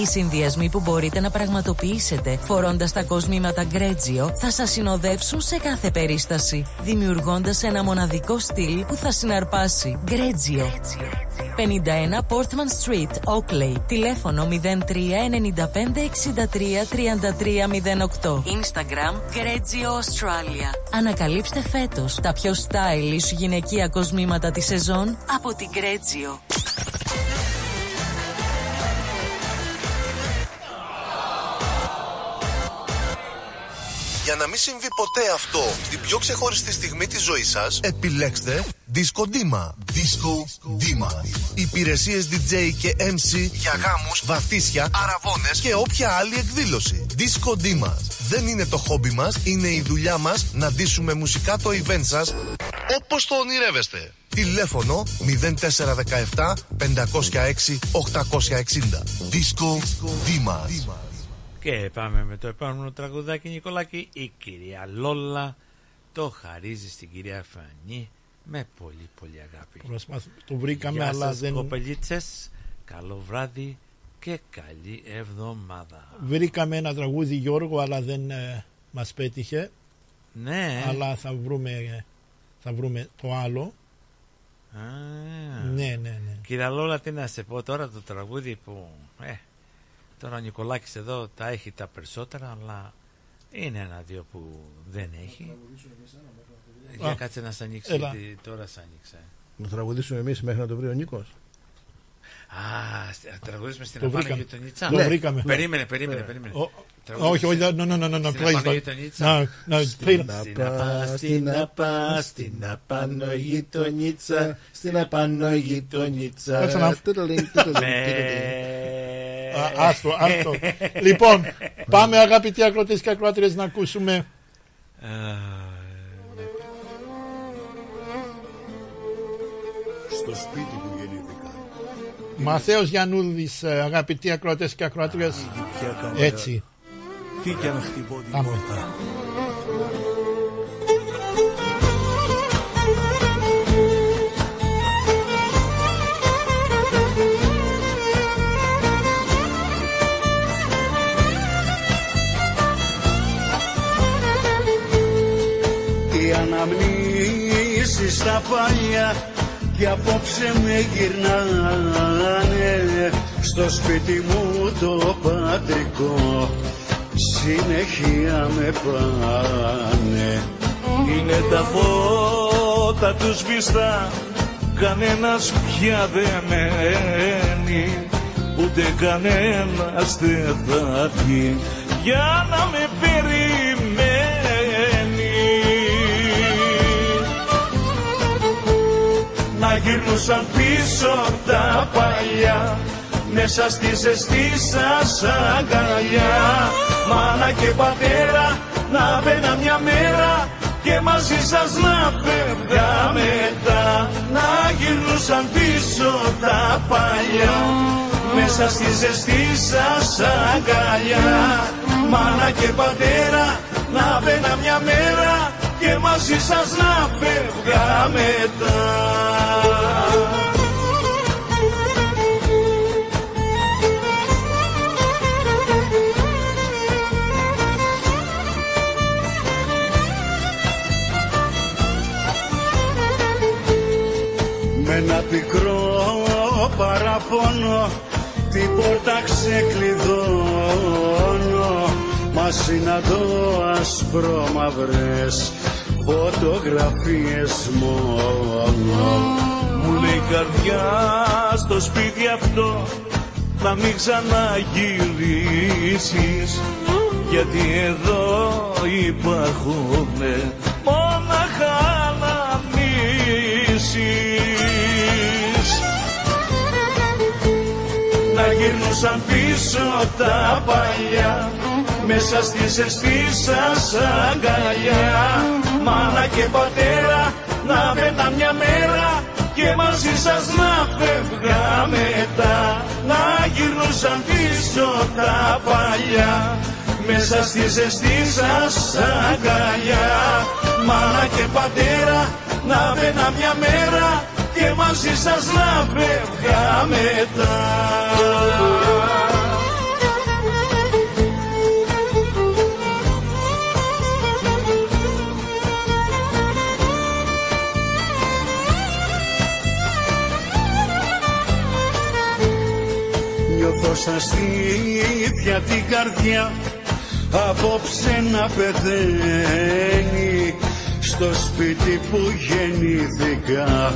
Οι συνδυασμοί που μπορείτε να πραγματοποιήσετε φορώντας τα κοσμήματα Grezio θα σας συνοδεύσουν σε κάθε περίσταση, δημιουργώντας ένα μοναδικό στυλ που θα συναρπάσει. Grezio. 51 Portman Street, Oakley. Τηλέφωνο 03 95 63 33 08. Instagram Grezio Australia. Ανακαλύψτε φέτος τα πιο stylish γυναικεία κοσμήματα της σεζόν από την Grezio. Για να μην συμβεί ποτέ αυτό στην πιο ξεχωριστή στιγμή της ζωής σας, επιλέξτε Disco Dima. Disco Dima. Υπηρεσίες DJ και MC για γάμους, βαφτίσια, αραβώνες και όποια άλλη εκδήλωση. Disco Dima. Δεν είναι το χόμπι μας, είναι η δουλειά μας να ντύσουμε μουσικά το event σας όπως το ονειρεύεστε. Τηλέφωνο 0417 506 860. Disco Dimas. Και πάμε με το επόμενο τραγουδάκι Νικολάκη Η κυρία Λόλα το χαρίζει στην κυρία Φανή με πολύ πολύ αγάπη Προσπάθ- το βρήκαμε, Γεια αλλά σας, δεν- κοπελίτσες, καλό βράδυ και καλή εβδομάδα Βρήκαμε ένα τραγούδι Γιώργο αλλά δεν ε, μας πέτυχε. Ναι. Αλλά θα βρούμε, ε, θα βρούμε το άλλο. Α, Ναι, ναι, ναι. Κυρία Λόλα τι να σε πω τώρα το τραγούδι που ε, τώρα ο Νικολάκης εδώ τα έχει τα περισσότερα αλλά είναι ένα-δύο που δεν έχει Για Α, κάτσε να σ' ανοίξει έλα. γιατί τώρα σ' άνοιξε Να τραγουδήσουμε εμείς μέχρι να το βρει ο Νίκος. Α, σ- θα τραγουδήσουμε στην Το Απάνω βρήκαμε. Γειτονίτσα. Το βρήκαμε. Περίμενε, περίμενε, Ναι. περίμενε. Ο- Τραγουδήσουμε όχι, όχι, no, no, no, no, no, στην please Απάνω don't. Γειτονίτσα. No, no, Στην please. απά, στην απά, στην απάνω γειτονίτσα, στην απάνω γειτονίτσα. Κάτσε να- Με- Α, Άστο, άστο. λοιπόν, πάμε αγαπητοί ακροτές και ακροάτριες να ακούσουμε Στο σπίτι που γεννήθηκα. Μαθαίος Γιαννούδης, ε, αγαπητοί ακροατές και ακροάτριες. πια κάμερα. Έτσι. Τι κι αν χτυπώ την Πάμε. πόρτα. Οι αναμνήσεις στα παλιά και απόψε με γυρνάνε στο σπίτι μου το πατρικό. Συνεχεία με πάνε. Είναι τα φώτα τους σβηστά Κανένας πια δεν μένει. Ούτε κανένας δεν θα βγει. Για να με περιμένει γυρνούσαν πίσω τα παλιά μέσα στη ζεστή σας αγκαλιά. Μάνα και πατέρα να μπαίνα μια μέρα και μαζί σας να φεύγα μετά. Να γυρνούσαν πίσω τα παλιά μέσα στη ζεστή σας αγκαλιά. Μάνα και πατέρα να μπαίνα μια μέρα και μαζί σας να φεύγα μετά ένα πικρό παραπονό την πόρτα ξεκλειδώνω Μα συναντώ ασπρόμαυρες φωτογραφίες μόνο. Μου λέει η καρδιά στο σπίτι αυτό Να μην ξαναγυρίσεις Γιατί εδώ υπάρχουν μόναχα γυρνούσαν πίσω τα παλιά. Μέσα στη ζεστή σας αγκαλιά. Μάνα και πατέρα να μπαίνα μια μέρα και και μαζί σας να φεύγαμε μετά. Να γυρνούσαν πίσω τα παλιά. Μέσα στη ζεστή σας αγκαλιά. Μάνα και πατέρα να μπαίνα μια μέρα και μαζί σας να φεύγα μετά Νιώθω σαν στήθια την καρδιά απόψε να πεθαίνει. Στο σπίτι που γεννήθηκα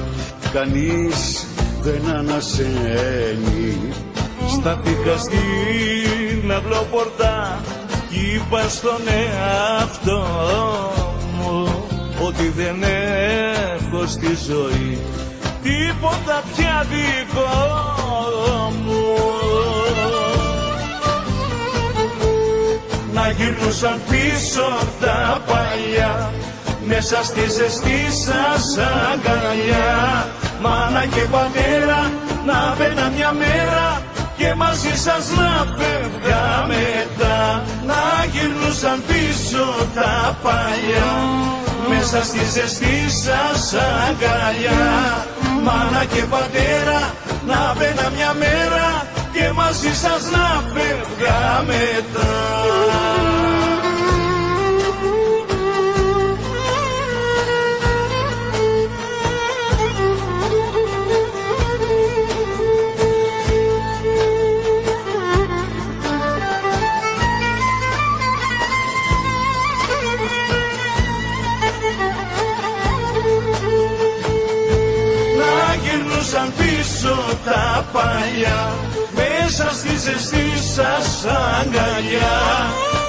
κανείς δεν ανασένει. Στάθηκα στην αυλοπορτά κι είπα στον εαυτό μου ότι δεν έχω στη ζωή τίποτα πια δικό μου. Να γυρνούσαν πίσω τα παλιά μέσα στη ζεστή σας αγκαλιά μάνα και πατέρα να μπαίνα μια μέρα και μαζί σας να φεύγα μετά. Να γυρνούσαν πίσω τα παλιά μέσα στη ζεστή σας αγκαλιά. Μάνα και πατέρα να μπαίνα μια μέρα και μαζί σας να φεύγα μετά γυρνούσαν πίσω τα παλιά. Μέσα στη ζεστή σας αγκαλιά.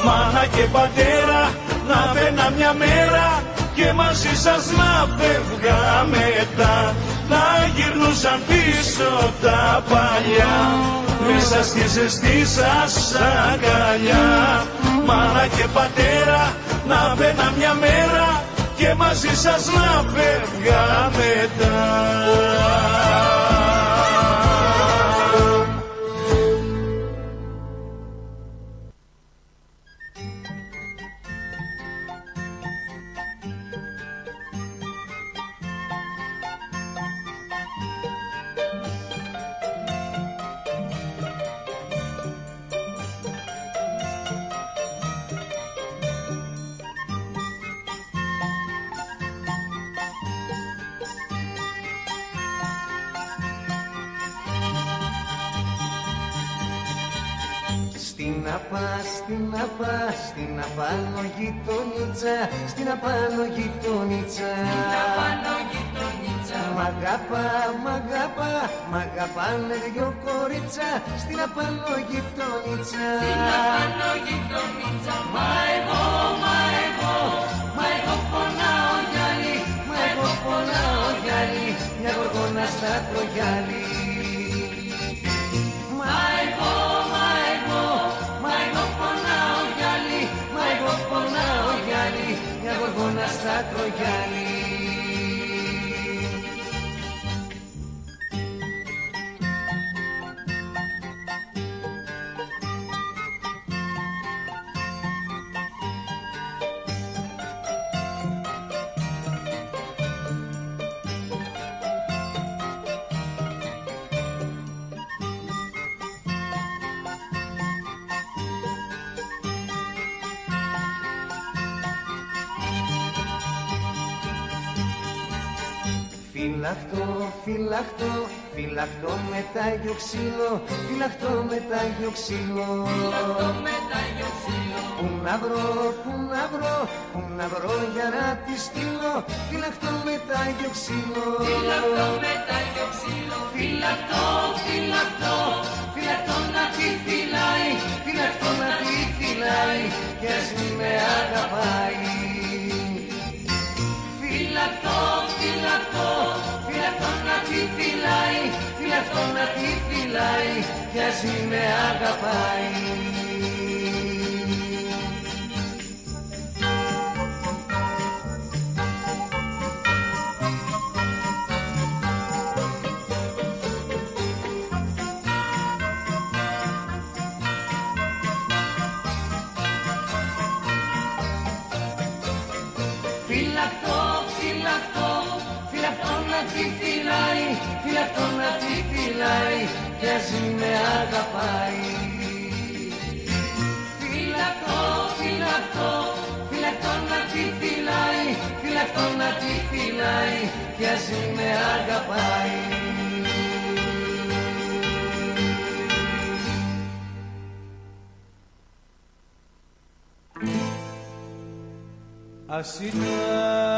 Μάνα και πατέρα να μπαίνα μια μέρα. Και μαζί σας να φεύγα μετά. Να γυρνούσαν πίσω τα παλιά. Μέσα στη ζεστή σας αγκαλιά. Μάνα και πατέρα να μπαίνα μια μέρα. Και μαζί σας να φεύγα μετά στην απά, στην απάνω γειτονίτσα, στην απάνω γειτονίτσα. Στην απάνω γειτονίτσα. Μ' αγαπά, μ' αγαπά, μ' αγαπάνε δυο κορίτσα, στην απάνω γειτονίτσα. Στην απάνω γειτονίτσα. Μα εγώ, μα εγώ, μα εγώ πονάω γυαλί, Μα εγώ πονάω γυαλί, μια γοργόνα στα τρογιάλι. Μα γοργόνα στα τρογιάλι. Φυλαχτό, φυλαχτό, φυλαχτό με τάγιο ξύλο, φυλαχτό με τάγιο ξύλο. Φυλαχτό με τάγιο ξύλο. Πού να βρω, πού να βρω, πού να βρω για να τη στείλω, φυλαχτό με τάγιο ξύλο. Φυλαχτό με τάγιο ξύλο. Φυλαχτό, φυλαχτό, φυλαχτό να τη φυλάει, Φυλαχτό να τη φυλάει και ας μη με αγαπάει. Φυλακτό, φυλακτό, Φυλαχτό να τη φυλάει, φυλαχτό να τη φυλάει κι ας μη με αγαπάει. Τη φυλάει κι ας με αγαπάει. Φυλακτό, φυλακτό, φυλακτό να τη φυλάει, φυλακτό να τη φυλάει κι ας με αγαπάει. Ας ήταν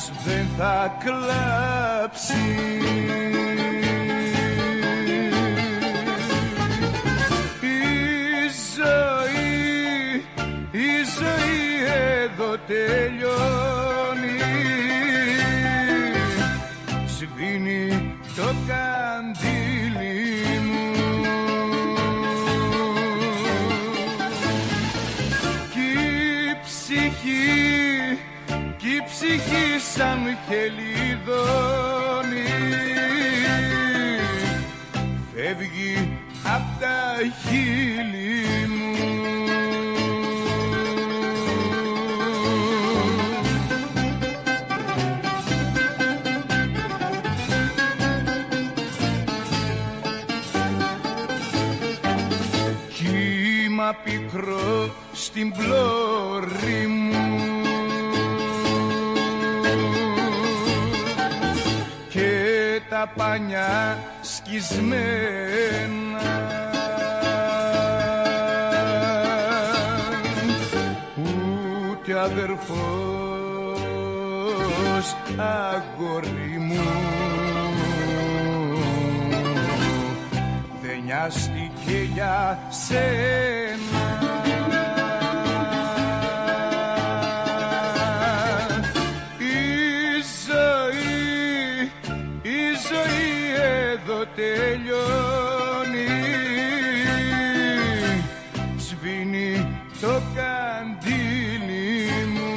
κανένας δεν θα κλάψει. Η ζωή, η ζωή εδώ τελειώνει. Σβήνει το καντήλι ψυχή σαν χελιδόνι φεύγει απ' τα χείλη μου. Κύμα πικρό στην πλώρη μου και τα πανιά σκισμένα. Ούτε αδερφός τέλος αγόρι μου δεν νοιάστηκε για σένα τελειώνει. Σβήνει το καντήλι μου.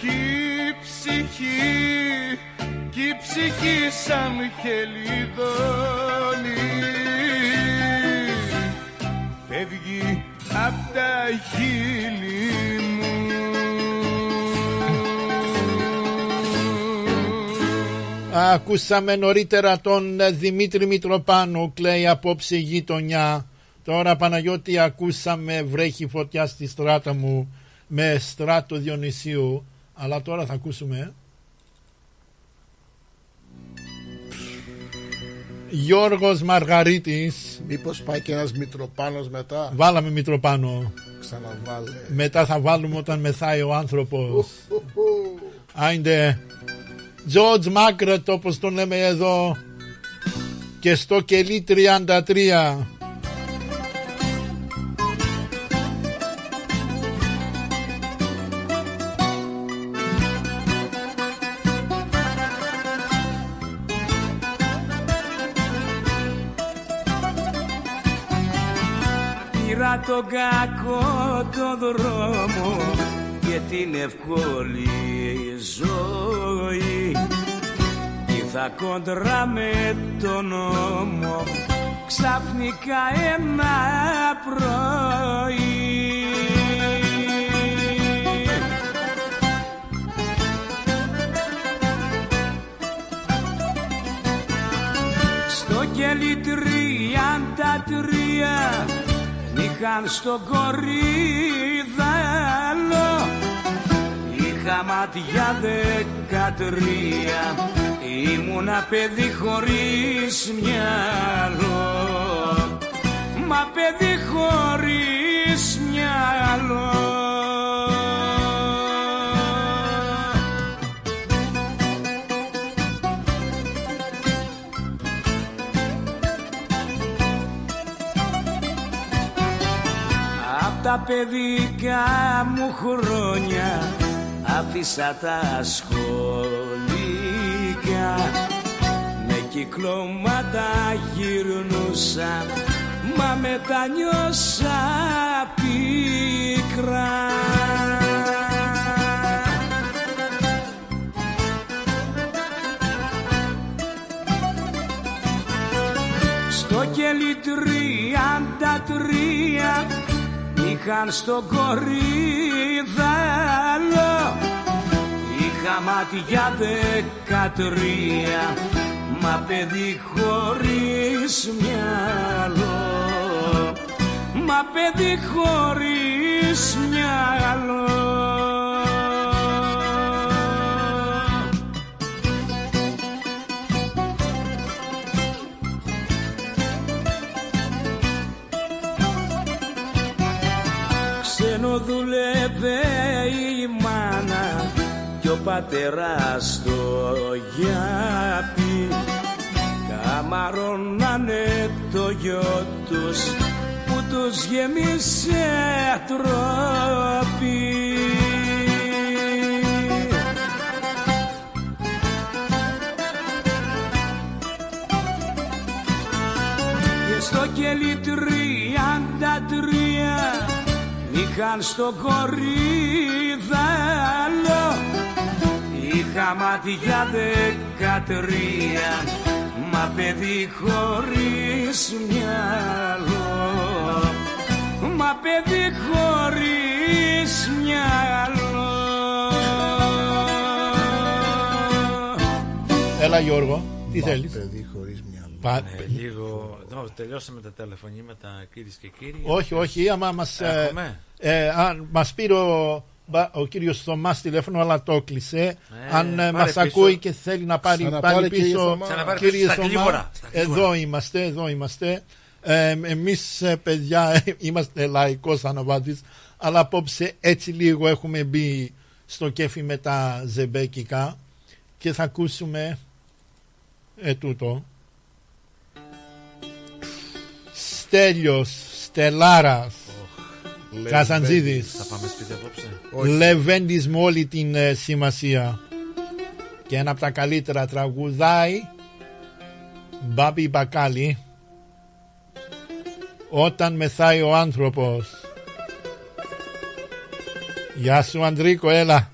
Κι η ψυχή, κι η ψυχή σαν χελιδόνι. Φεύγει απ' τα χείλη Ακούσαμε νωρίτερα τον ε, Δημήτρη Μητροπάνου, κλαίει απόψε η γειτονιά. Τώρα Παναγιώτη ακούσαμε βρέχει φωτιά στη στράτα μου με στράτο Διονυσίου. Αλλά τώρα θα ακούσουμε. Γιώργος Μαργαρίτης. Μήπως πάει και ένας Μητροπάνος μετά; Βάλαμε Μητροπάνο. Ξαναβάλε. Μετά θα βάλουμε όταν μεθάει ο άνθρωπος. Άιντε. George Μάκρετ όπως τον λέμε εδώ. Και στο κελί 33. Πήρα τον κακό το δρόμο και την εύκολη ζωή. Ήρθα κόντρα με τον νόμο ξαφνικά ένα πρωί. Στο κελί τριάντα τρία νύχαν στο κορίδαλο Είχα μάτια δεκατρία. Ήμουνα παιδί χωρίς μυαλό. Μα παιδί χωρίς μυαλό. Απ' τα παιδικά μου χρόνια άφησα τα σχολικά. Με κυκλώματα γυρνούσα μα μετανιώσα πίκρα. Στο κελί τριάντα τρία είχαν στο κορίδαλο Είχα μάτια δεκατρία Μα παιδί χωρίς μυαλό. Μα παιδί χωρίς μυαλό. Ξενοδουλεύε η μάνα κι ο πατέρας στο γιάπι καμαρώνανε το γιο τους που τους γεμίσε τρόπι. Και στο κελί τριάντα τρία είχαν στο κορίδαλο Είχα μάτια δεκατρία Μα παιδί χωρίς μυαλό Μα παιδί χωρίς μυαλό Έλα Γιώργο, τι Μα, θέλεις; Παιδί χωρίς μυαλό. Πα- Ε, λίγο. No, τελειώσαμε τα τηλεφωνήματα, κυρίες και κύριοι. Όχι, όχι, άμα μας, ε, Έχουμε; ε, αν μας πήρε ο, μπα- ο κύριος Θωμάς τηλέφωνο αλλά το κλείσε αν ε, πάρε μας πίσω. ακούει και θέλει να πάρει Ξαναπάρε, πάλι κύριε πίσω Θωμά. Ξαναπάρε κύριε πίσω στα Θωμά, γλίγορα, στα γλίγορα. εδώ είμαστε εδώ είμαστε Ε, εμείς ε, παιδιά είμαστε λαϊκός αναβάτης αλλά απόψε έτσι λίγο έχουμε μπει στο κέφι με τα ζεμπέκικα και θα ακούσουμε ε, τούτο. Στέλιος, Στελάρας, Καζαντζίδης, Θα πάμε σπίτι απόψε. Λεβέντης με όλη την ε, σημασία. Και ένα από τα καλύτερα τραγουδάει Μπάμπη Μπακάλι. Όταν μεθάει ο άνθρωπος. Γεια σου Αντρίκο έλα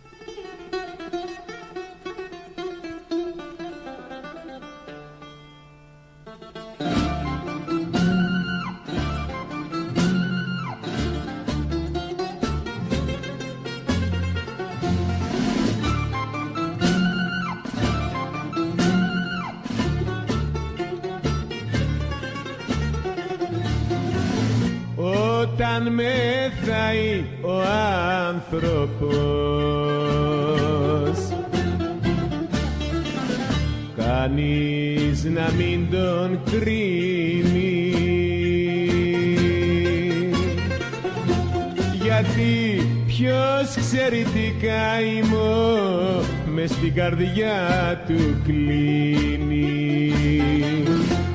καρδιά του κλείνει.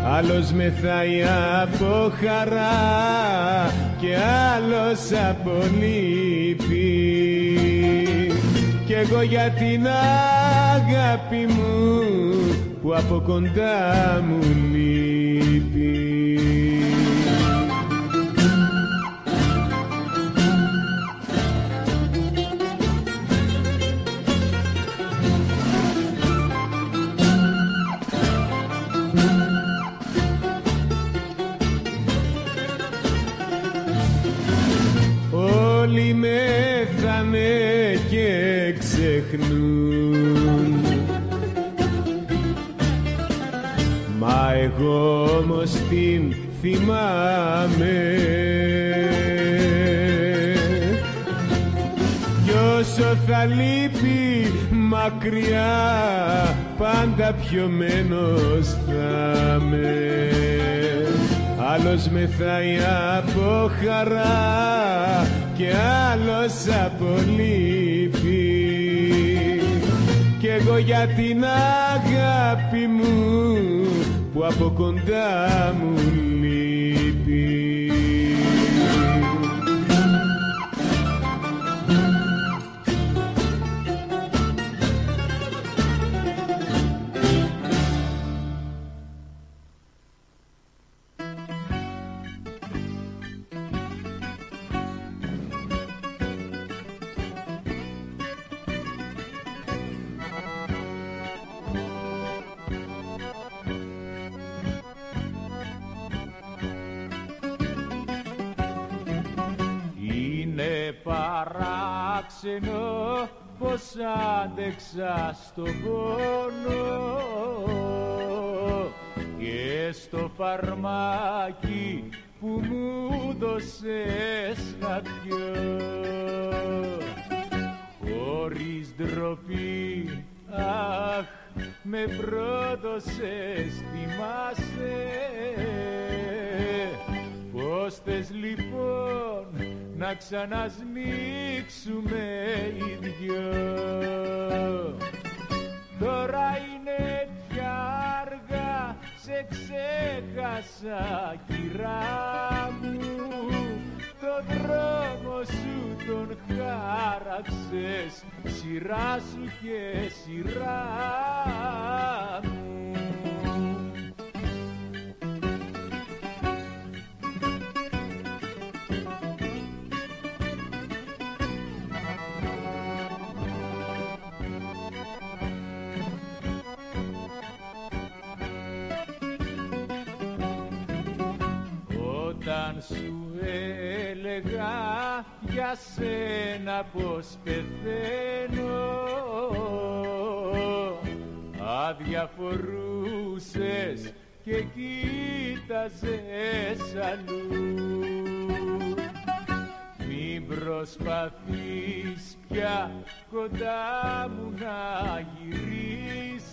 Άλλος μεθάει από χαρά και άλλος από λύπη. Κι εγώ για την αγάπη μου που από κοντά μου λείπει όμως την θυμάμαι. Κι όσο θα λείπει μακριά πάντα πιωμένος θα με Άλλος μεθάει από χαρά και άλλος από λύπη Κι εγώ για την αγάπη μου που από κοντά μου άντεξα στο πόνο και στο φαρμάκι που μου δώσες χατιό χωρίς ντροπή αχ με πρόδωσες θυμάσαι. Πώς θες λοιπόν να ξανασμίξουμε οι δυο. Τώρα είναι πια αργά, σε ξέχασα κυρά μου. Το δρόμο σου τον χάραξες, σειρά σου και σειρά μου για σένα πως πεθαίνω. Αδιαφορούσες και κοίταζες αλλού. Μην προσπαθείς πια κοντά μου να γυρίσεις.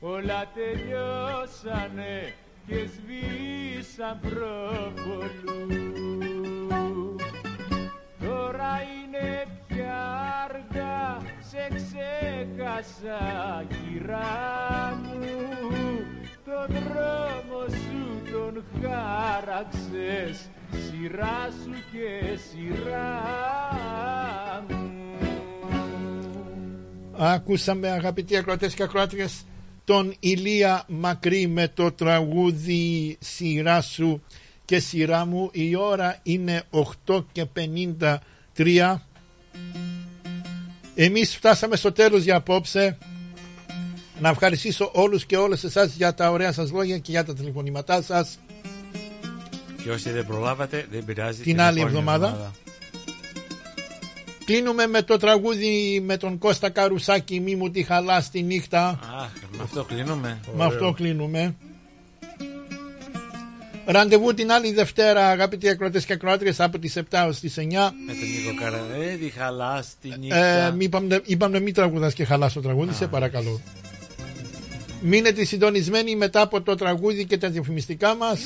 Όλα τελειώσανε και σβήσαν προβολού Τώρα είναι πια αργά, σε ξέχασα κυρά μου. Τον δρόμο σου τον χάραξες σειρά σου και σειρά μου. Ακούσαμε αγαπητοί ακροατές και ακροάτριες τον Ηλία Μακρύ με το τραγούδι «Σειρά σου» και «Σειρά μου». Η ώρα είναι 8 και 53. Εμείς φτάσαμε στο τέλος για απόψε. Να ευχαριστήσω όλους και όλες εσάς για τα ωραία σας λόγια και για τα τηλεφωνήματά σας. Και όσοι δεν προλάβατε, δεν πειράζει. Την άλλη επόμενη εβδομάδα. Κλείνουμε με το τραγούδι με τον Κώστα Καρουσάκη «Μη μου τη χαλάς τη νύχτα». Αχ, με αυτό κλείνουμε. Με αυτό κλείνουμε. Ραντεβού την άλλη Δευτέρα, αγαπητοί ακροατές και ακροάτριες, από τις 7 ως τις 9. Με τον Νίκο Καραδέδη, χαλάς τη Ε, νύχτα. μη είπαμε, είπαμε μην τραγουδάς και χαλάς το τραγούδι, σε παρακαλώ. Μείνετε συντονισμένοι μετά από το τραγούδι και τα διαφημιστικά μας.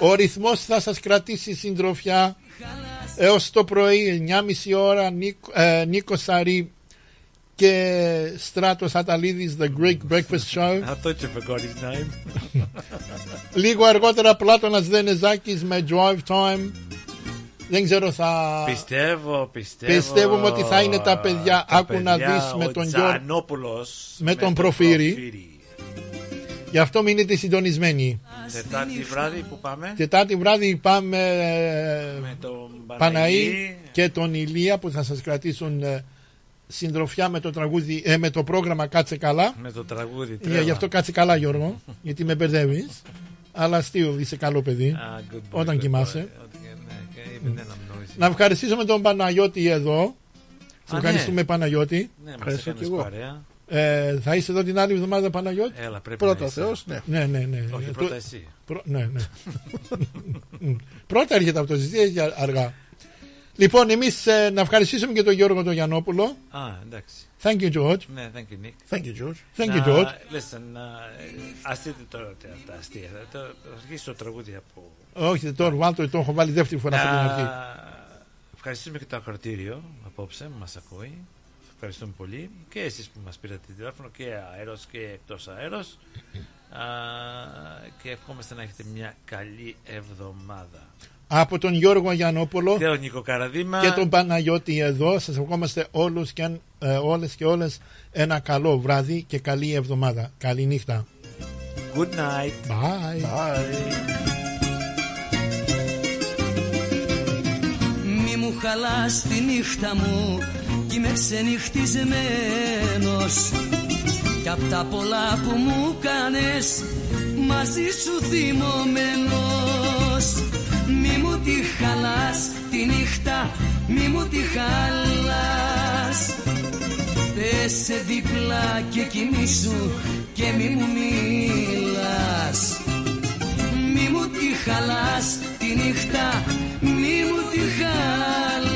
Ο ρυθμός θα σας κρατήσει συντροφιά έως το πρωί 9.30 ώρα Νίκο, ε, Νίκος Σαρή και Στράτος Αταλίδης The Greek Breakfast Show I thought you forgot his name. Λίγο αργότερα Πλάτωνας Δενεζάκης με Drive Time δεν ξέρω θα Πιστεύω, πιστεύω. Πιστεύουμε ότι θα είναι τα παιδιά. τα Άκου να παιδιά, δεις με ο τον Γιώργο- Τζανόπουλος με τον Προφύρη. Γι' αυτό μείνετε συντονισμένοι Τετάρτη βράδυ που πάμε. Τετάρτη βράδυ πάμε ε, Με τον Παναή Παναγί. και τον Ηλία που θα σας κρατήσουν ε, συντροφιά με το, τραγούδι, ε, με το πρόγραμμα Κάτσε Καλά. Με το τραγούδι. Ε, τρέλα. γι' αυτό κάτσε καλά Γιώργο, γιατί με μπερδεύεις. Αλλά αστείο, είσαι καλό παιδί. Ah, good boy, όταν good κοιμάσαι. boy. Ότι- ναι, και even then I'm noisy. Να ευχαριστήσουμε τον Παναγιώτη εδώ. Σε Α, ευχαριστούμε ναι. Παναγιώτη. Ναι, μας Ευχαριστώ έκανες κι εγώ. παρέα. Ε, θα είσαι εδώ την άλλη εβδομάδα Παναγιώτη; Έλα, πρέπει Πρώτα να είσαι. Θεός, ναι. Ναι, ναι, ναι. Όχι, Ε, πρώτα το- εσύ. Πρω- ναι, ναι. Πρώτα έρχεται αυτό, εσύ αργά. Λοιπόν, εμείς να ευχαριστήσουμε και τον Γιώργο τον Γιαννόπουλο. Α, εντάξει. Thank you, George. Ναι, thank you, Nick. Thank you, George. Thank you, Να- George. Listen, uh, ας δείτε τώρα τα τα αστεία. Θα θα αρχίσει το τραγούδι από... Όχι, τώρα βάλτε το, το έχω βάλει δεύτερη φορά από την αρχή. Να ευχαριστήσουμε και το ακροτήριο απόψε που μας ακούει. Ευχαριστούμε πολύ. Και εσείς που μας πήρατε τηλέφωνο και αέρος και εκτός αέρος. Α, και ευχόμαστε να έχετε μια καλή εβδομάδα. Από τον Γιώργο Γιαννόπουλο Και ο Νίκο Καραδίμα. και τον Παναγιώτη εδώ. Σας ευχόμαστε όλους και, αν- ε, όλες και όλες ένα καλό βράδυ και καλή εβδομάδα. Καλή νύχτα. Good night. Bye. Μη μου χαλάς τη νύχτα μου κι είμαι ξενυχτισμένος Κι απ' τα πολλά που μου κάνες μαζί σου θυμωμένος. Μη μου τη χαλάς τη νύχτα, μη μου τη χαλάς. Πέσε δίπλα και κοιμήσου και μη μου μιλάς. Μη μου τη χαλάς τη νύχτα Μη μου τη χαλάς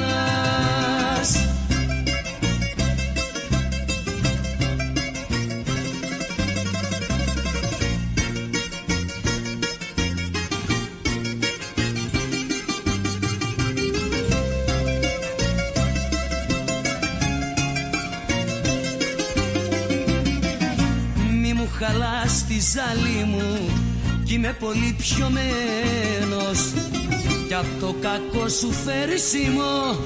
Μη μου χαλάς τη ζάλη μου Κι είμαι πολύ πιωμένος. Κι απ' το κακό σου φέρσιμο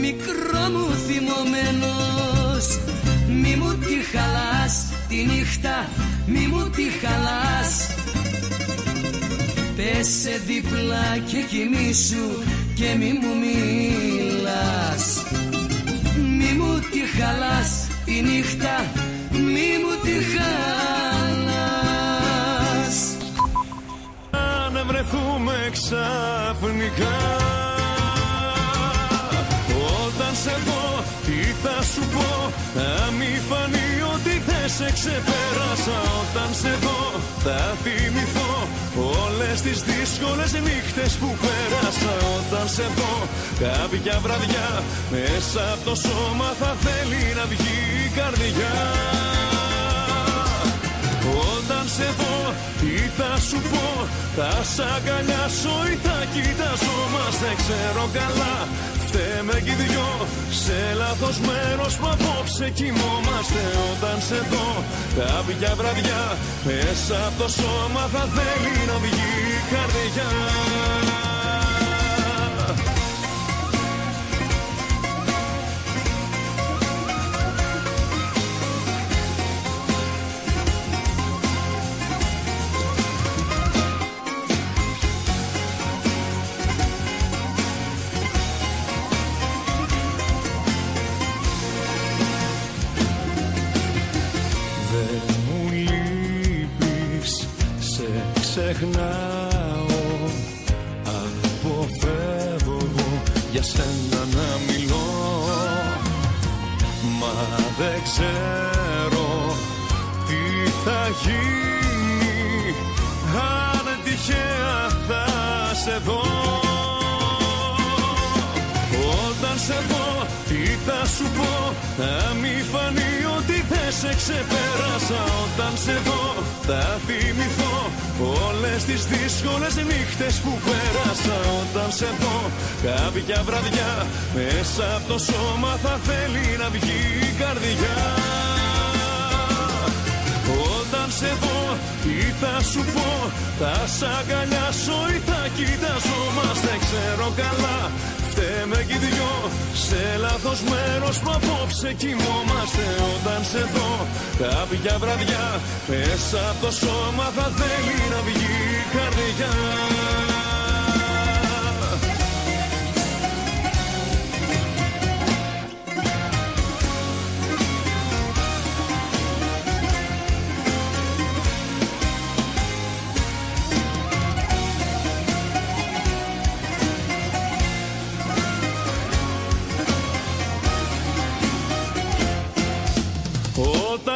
Μικρό μου θυμωμένος. Μη μου τη χαλάς τη νύχτα Μη μου τη χαλάς. Πέσε δίπλα και κοιμήσου Και μη μου μιλάς. Μη μου τη χαλάς τη νύχτα Μη μου τη χαλάς βρεθούμε ξαφνικά. Όταν σε δω τι θα σου πω; Θα μη φανεί ότι δεν σε ξεπέρασα. Όταν σε δω θα θυμηθώ Όλες τις δύσκολες νύχτες που πέρασα. Όταν σε δω κάποια βραδιά Μέσα από το σώμα θα θέλει να βγει η καρδιά Όταν σε δω τι θα σου πω; Θα σ' αγκαλιάσω ή θα κοιταζόμαστε Δεν ξέρω καλά. Φταίμε κι οι δυο σε λάθος μέρος που απόψε κοιμόμαστε. Όταν σε δω κάποια βραδιά Μέσα από το σώμα θα θέλει να βγει η καρδιά σου πω Θα μη φανεί ότι δεν σε ξεπέρασα. Όταν σε δω θα θυμηθώ Όλες τις δύσκολες νύχτες που πέρασα. Όταν σε δω κάποια βραδιά Μέσα από το σώμα θα θέλει να βγει η καρδιά. Όταν σε δω τι θα σου πω Θα σ' αγκαλιάσω ή θα κοιταζόμαστε Ξέρω καλά φταίμε κι οι δυο Σε λάθος μέρος που απόψε κοιμόμαστε. Όταν σε δω κάποια βραδιά Μέσα από το σώμα θα θέλει να βγει η καρδιά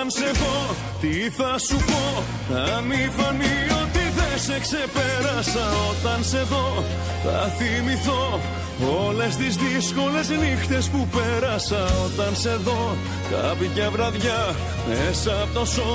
Όταν σε δω τι θα σου πω; Να μη φανεί ότι δεν σε ξεπέρασα Όταν σε δω θα θυμηθώ Όλες τις δύσκολες νύχτες που πέρασα. Όταν σε δω κάποια βραδιά Μέσα από το σώμα